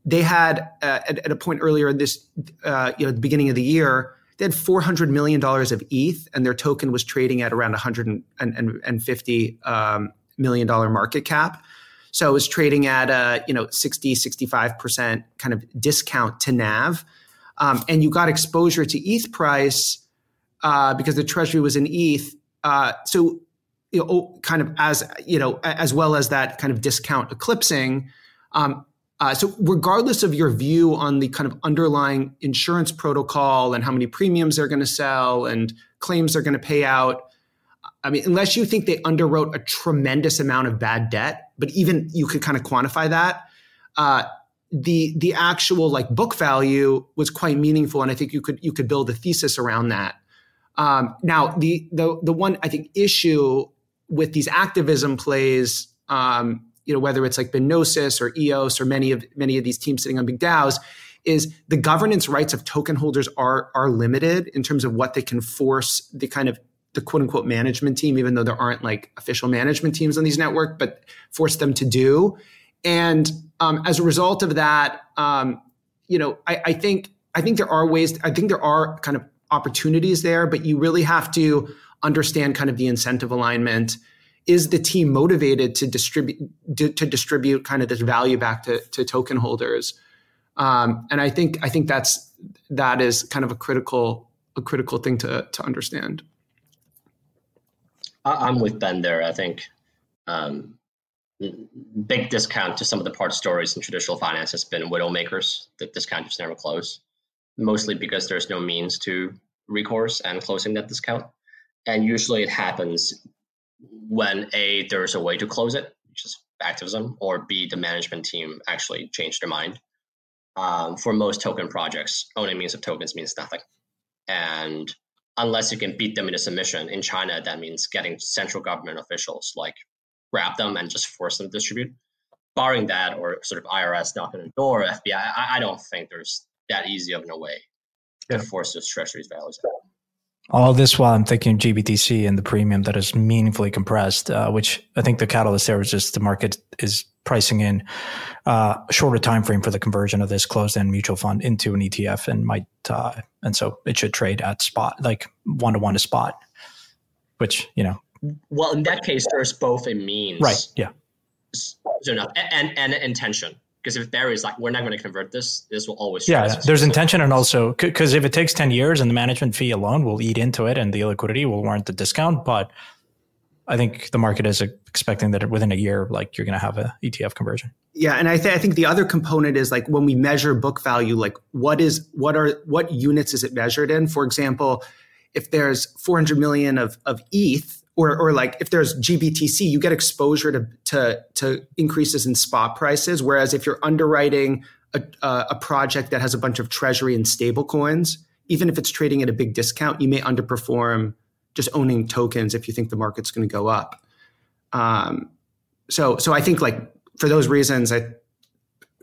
They had uh, at, at, a point earlier this uh, you know the beginning of the year they had $400 million of ETH, and their token was trading at around $150 um, million market cap. So it was trading at a you know 60, 65% kind of discount to NAV. Um, and you got exposure to ETH price uh, because the treasury was in ETH. Uh, so you know, kind of as you know, as well as that kind of discount eclipsing, um, uh, so, regardless of your view on the kind of underlying insurance protocol and how many premiums they're going to sell and claims they're going to pay out, I mean, unless you think they underwrote a tremendous amount of bad debt, but even you could kind of quantify that, uh, the the actual like book value was quite meaningful, and I think you could you could build a thesis around that. Um, now, the the the one I think issue with these activism plays um, you know, whether it's like Gnosis or EOS or many of many of these teams sitting on big DAOs, is the governance rights of token holders are are limited in terms of what they can force the kind of the quote unquote management team, even though there aren't like official management teams on these network, but force them to do. And um, as a result of that, um, you know, I, I think I think there are ways. I think there are kind of opportunities there, but you really have to understand kind of the incentive alignment. Is the team motivated to distribute to, to distribute kind of this value back to, to token holders? Um, and i think i think that's that is kind of a critical a critical thing to to understand. I'm with ben there. I think um, big discount to some of the part stories in traditional finance has been widowmakers the discount just never close mostly because there's no means to recourse and closing that discount and usually it happens when A, there's a way to close it, which is activism, or B, the management team actually changed their mind. Um, for most token projects, owning means of tokens means nothing. And unless you can beat them in a submission in China, that means getting central government officials like grab them and just force them to distribute. Barring that, or sort of IRS knocking on the door, FBI, I, I don't think there's that easy of a way to force those treasuries values out. All this while I'm thinking of GBTC and the premium that is meaningfully compressed, uh, which I think the catalyst there is just the market is pricing in uh, a shorter time frame for the conversion of this closed-end mutual fund into an ETF, and might uh, and so it should trade at spot, like one to one to spot, which you know. Well, in that case, there's both a means, right? Yeah. So no, and and intention because if there is like we're not going to convert this, this will always yeah. There's intention and also because if it takes ten years and the management fee alone will eat into it and the liquidity will warrant the discount, but I think the market is expecting that within a year, like you're going to have a ETF conversion. Yeah, and I, th- I think the other component is like when we measure book value, like what is what are what units is it measured in? For example, if there's 400 million of of ETH, or or like if there's GBTC, you get exposure to to to increases in spot prices. Whereas if you're underwriting a, a project that has a bunch of treasury and stable coins, even if it's trading at a big discount, you may underperform just owning tokens if you think the market's going to go up. Um, so, so I think like for those reasons, I,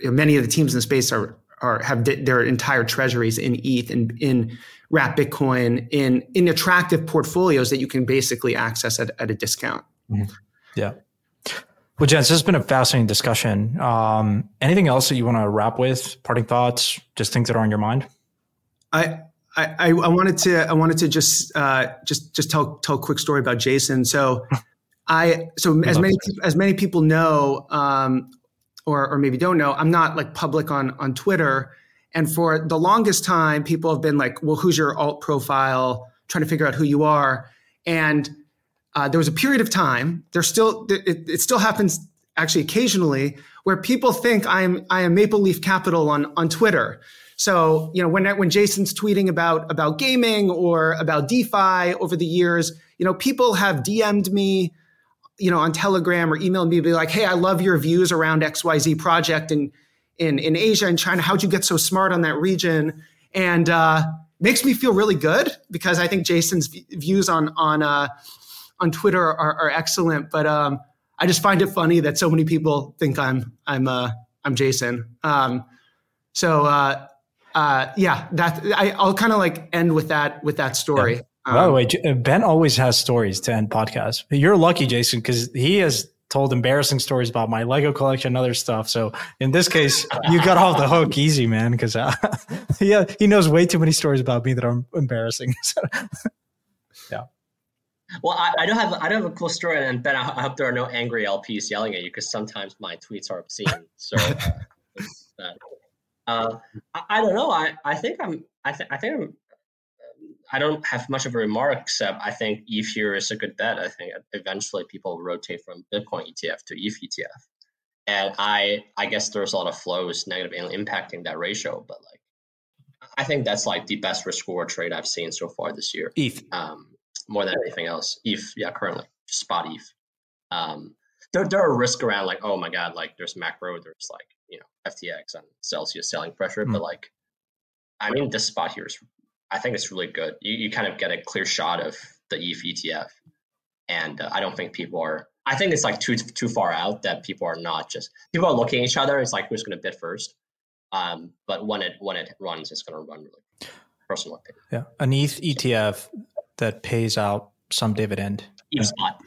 many of the teams in the space are are have their entire treasuries in ETH and in wrap Bitcoin in in attractive portfolios that you can basically access at, at a discount. Mm-hmm. Yeah. Well, gents, this has been a fascinating discussion. Um, anything else that you want to wrap with? Parting thoughts? Just things that are on your mind? I I, I, wanted to I wanted to just uh, just just tell tell a quick story about Jason. So I so as many as many people know, um, or or maybe don't know, I'm not like public on on Twitter. And for the longest time, people have been like, "Well, who's your alt profile?" Trying to figure out who you are. And uh, there was a period of time. There still it, it still happens actually occasionally where people think I'm I am Maple Leaf Capital on on Twitter. So, you know, when when Jason's tweeting about about gaming or about DeFi over the years, you know, people have DM'd me, you know, on Telegram or emailed me, be like, "Hey, I love your views around XYZ project in in in Asia and China. How'd you get so smart on that region?" And uh, makes me feel really good because I think Jason's views on on uh, on Twitter are, are excellent. But um, I just find it funny that so many people think I'm I'm uh, I'm Jason. Um, so uh, uh, yeah, that I, will kind of like end with that with that story. Yeah. Um, By the way, uh, Ben always has stories to end podcasts. You're lucky, Jason, because he has told embarrassing stories about my Lego collection and other stuff. So in this case, you got off the hook easy, man, because uh, yeah, he knows way too many stories about me that are embarrassing. So, yeah. Well, I, I, don't have I don't have a cool story, and Ben, I, I hope there are no angry LPs yelling at you because sometimes my tweets are obscene. So. Uh, uh, I, I, don't know. I, I think I'm. I, th- I think I'm. I don't have much of a remark except I think ETH here is a good bet. I think eventually people will rotate from Bitcoin ETF to ETH ETF, and I I guess there's a lot of flows negatively impacting that ratio. But like, I think that's like the best risk reward trade I've seen so far this year. ETH, um, more than anything else. ETH, yeah, currently spot ETH. Um, there there are risks around like oh my god, like there's macro, there's like you know FTX and Celsius selling pressure, mm. but like, I mean, this spot here is, I think it's really good. You, you kind of get a clear shot of the ETH ETF, and uh, I don't think people are. I think it's like too too far out that people are not just people are looking at each other. It's like who's going to bid first. Um, but when it when it runs, it's going to run really. Personal opinion. Yeah, an ETH ETF that pays out some dividend. ETH spot.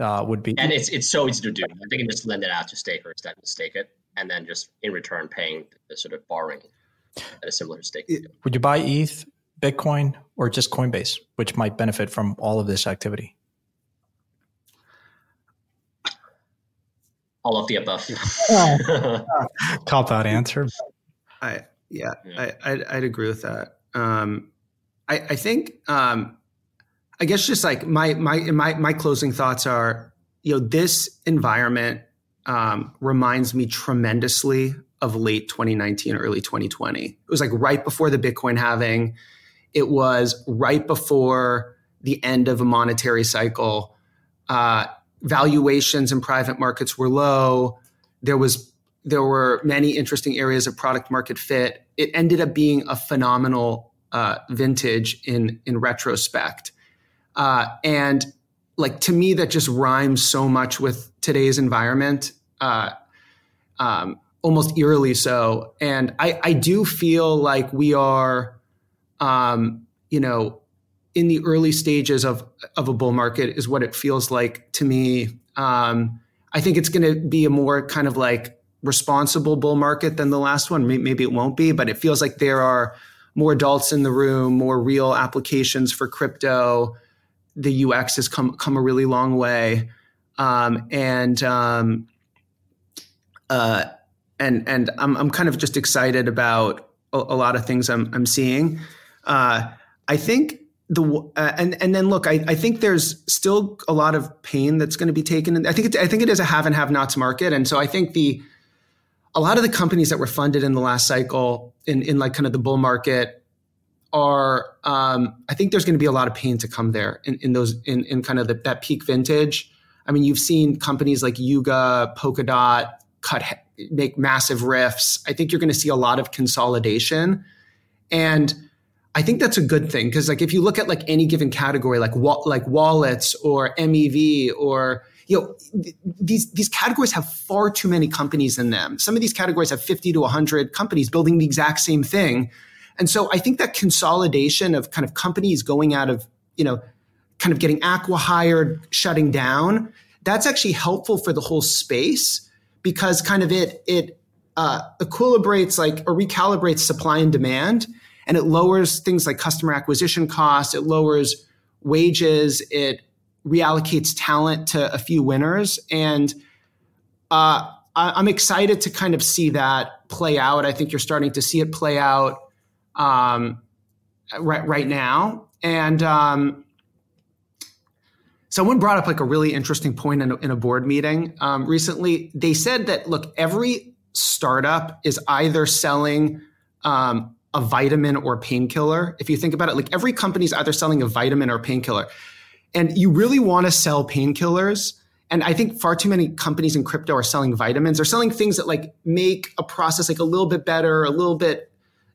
Uh, would be and it's it's so easy to do. They can just lend it out to stakers that stake it and then just in return paying the sort of borrowing at a similar stake. Would you buy ETH, Bitcoin, or just Coinbase, which might benefit from all of this activity? All of the above. Cop out answer. I yeah, yeah. I I'd, I'd, agree with that. Um, I I think um, I guess just like my my my my closing thoughts are you know this environment um, reminds me tremendously of late 2019, early 2020. It was like right before the Bitcoin halving. It was right before the end of a monetary cycle. Uh, valuations in private markets were low. There was there were many interesting areas of product market fit. It ended up being a phenomenal uh, vintage in in retrospect, uh, and like to me that just rhymes so much with today's environment uh, um, almost eerily so. And I, I do feel like we are, um, you know, in the early stages of of a bull market is what it feels like to me. Um, I think it's going to be a more kind of like responsible bull market than the last one. Maybe it won't be, but it feels like there are more adults in the room, more real applications for crypto. The UX has come come a really long way. um, and um, uh, and and I'm I'm kind of just excited about a, a lot of things I'm I'm seeing. Uh, I think the uh, and and then look, I, I think there's still a lot of pain that's going to be taken. I think it, I think it is a have and have nots market, and so I think the a lot of the companies that were funded in the last cycle in in like kind of the bull market are um, I think there's going to be a lot of pain to come there in, in those in in kind of the, that peak vintage. I mean, you've seen companies like Yuga, Polkadot cut make massive rifts. I think you're going to see a lot of consolidation and I think that's a good thing because like if you look at like any given category like wa- like wallets or MEV or you know th- these these categories have far too many companies in them. Some of these categories have 50 to 100 companies building the exact same thing. And so I think that consolidation of kind of companies going out of, you know, kind of getting acqui-hired, shutting down, that's actually helpful for the whole space because kind of it it uh, equilibrates like or recalibrates supply and demand and it lowers things like customer acquisition costs. It lowers wages. It reallocates talent to a few winners. And uh, I, am excited to kind of see that play out. I think you're starting to see it play out um, right right now. And um, someone brought up like a really interesting point in a, in a board meeting um, recently. They said that look, every startup is either selling um, a vitamin or painkiller. If you think about it, like every company is either selling a vitamin or painkiller. And you really want to sell painkillers. And I think far too many companies in crypto are selling vitamins. They're selling things that like make a process like a little bit better, a little bit,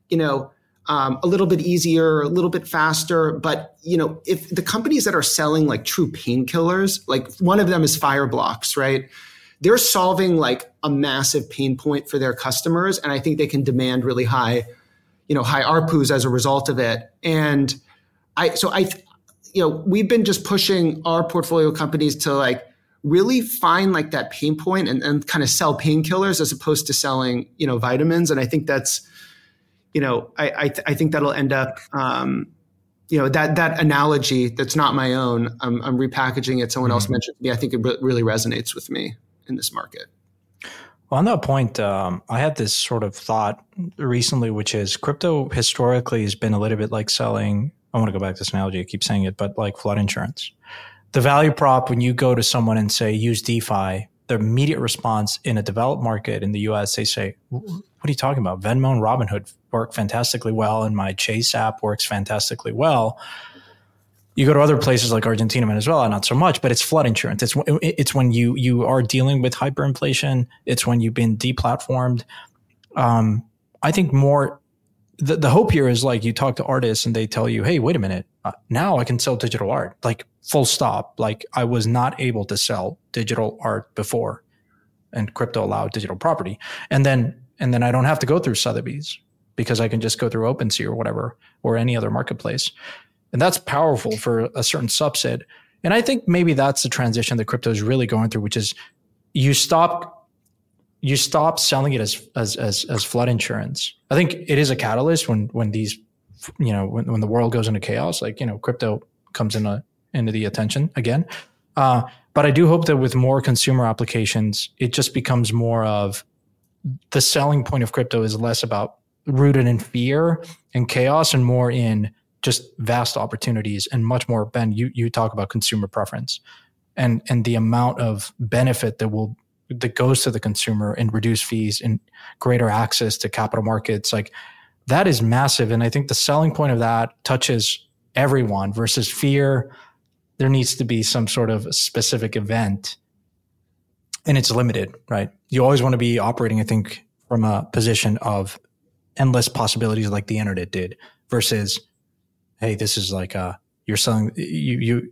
you know, um, a little bit easier, a little bit faster. But you know, if the companies that are selling like true painkillers, like one of them is Fireblocks, right? They're solving like a massive pain point for their customers, and I think they can demand really high you know high ARPUs as a result of it. And I so I you know we've been just pushing our portfolio companies to like really find like that pain point and, and kind of sell painkillers as opposed to selling you know vitamins. And I think that's you know I I, th- I think that'll end up. Um, you know that that analogy that's not my own. I'm, I'm repackaging it. Someone mm-hmm. else mentioned to me. I think it re- really resonates with me in this market. Well, on that point, um, I had this sort of thought recently, which is crypto historically has been a little bit like selling. I want to go back to this analogy. I keep saying it, but like flood insurance. The value prop when you go to someone and say use DeFi, the immediate response in a developed market in the US, they say, "What are you talking about? Venmo and Robinhood work fantastically well, and my Chase app works fantastically well." You go to other places like Argentina, Venezuela, not so much, but it's flood insurance. It's it's when you you are dealing with hyperinflation. It's when you've been deplatformed. Um, I think more the, the hope here is like you talk to artists and they tell you, hey, wait a minute, uh, now I can sell digital art. Like full stop. Like I was not able to sell digital art before, and crypto allowed digital property, and then and then I don't have to go through Sotheby's because I can just go through OpenSea or whatever or any other marketplace. And that's powerful for a certain subset. And I think maybe that's the transition that crypto is really going through, which is you stop you stop selling it as as as, as flood insurance. I think it is a catalyst when when these you know when, when the world goes into chaos, like you know crypto comes in a, into the attention again. Uh, but I do hope that with more consumer applications, it just becomes more of the selling point of crypto is less about rooted in fear and chaos and more in just vast opportunities and much more. Ben, you you talk about consumer preference and and the amount of benefit that will that goes to the consumer and reduced fees and greater access to capital markets like that is massive and i think the selling point of that touches everyone versus fear there needs to be some sort of specific event and it's limited right you always want to be operating i think from a position of endless possibilities like the internet did versus hey, this is like uh, you're selling you you.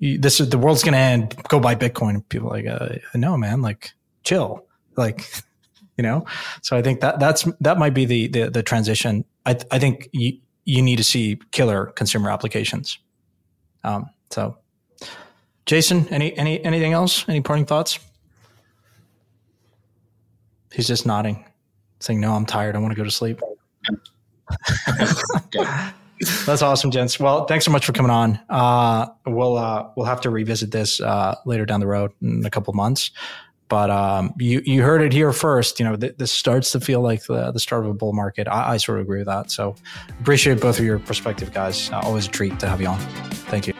This is the world's gonna end. Go buy Bitcoin. People like, uh, no, man, like chill, like you know. So I think that that's that might be the the, the transition. I I think you you need to see killer consumer applications. Um, so, Jason, any any anything else? Any parting thoughts? He's just nodding, saying, "No, I'm tired. I want to go to sleep." That's awesome, gents. Well, thanks so much for coming on. Uh, we'll uh, we'll have to revisit this uh, later down the road in a couple months. But um, you you heard it here first. You know, th- this starts to feel like the, the start of a bull market. I, I sort of agree with that. So appreciate both of your perspective, guys. Uh, always a treat to have you on. Thank you.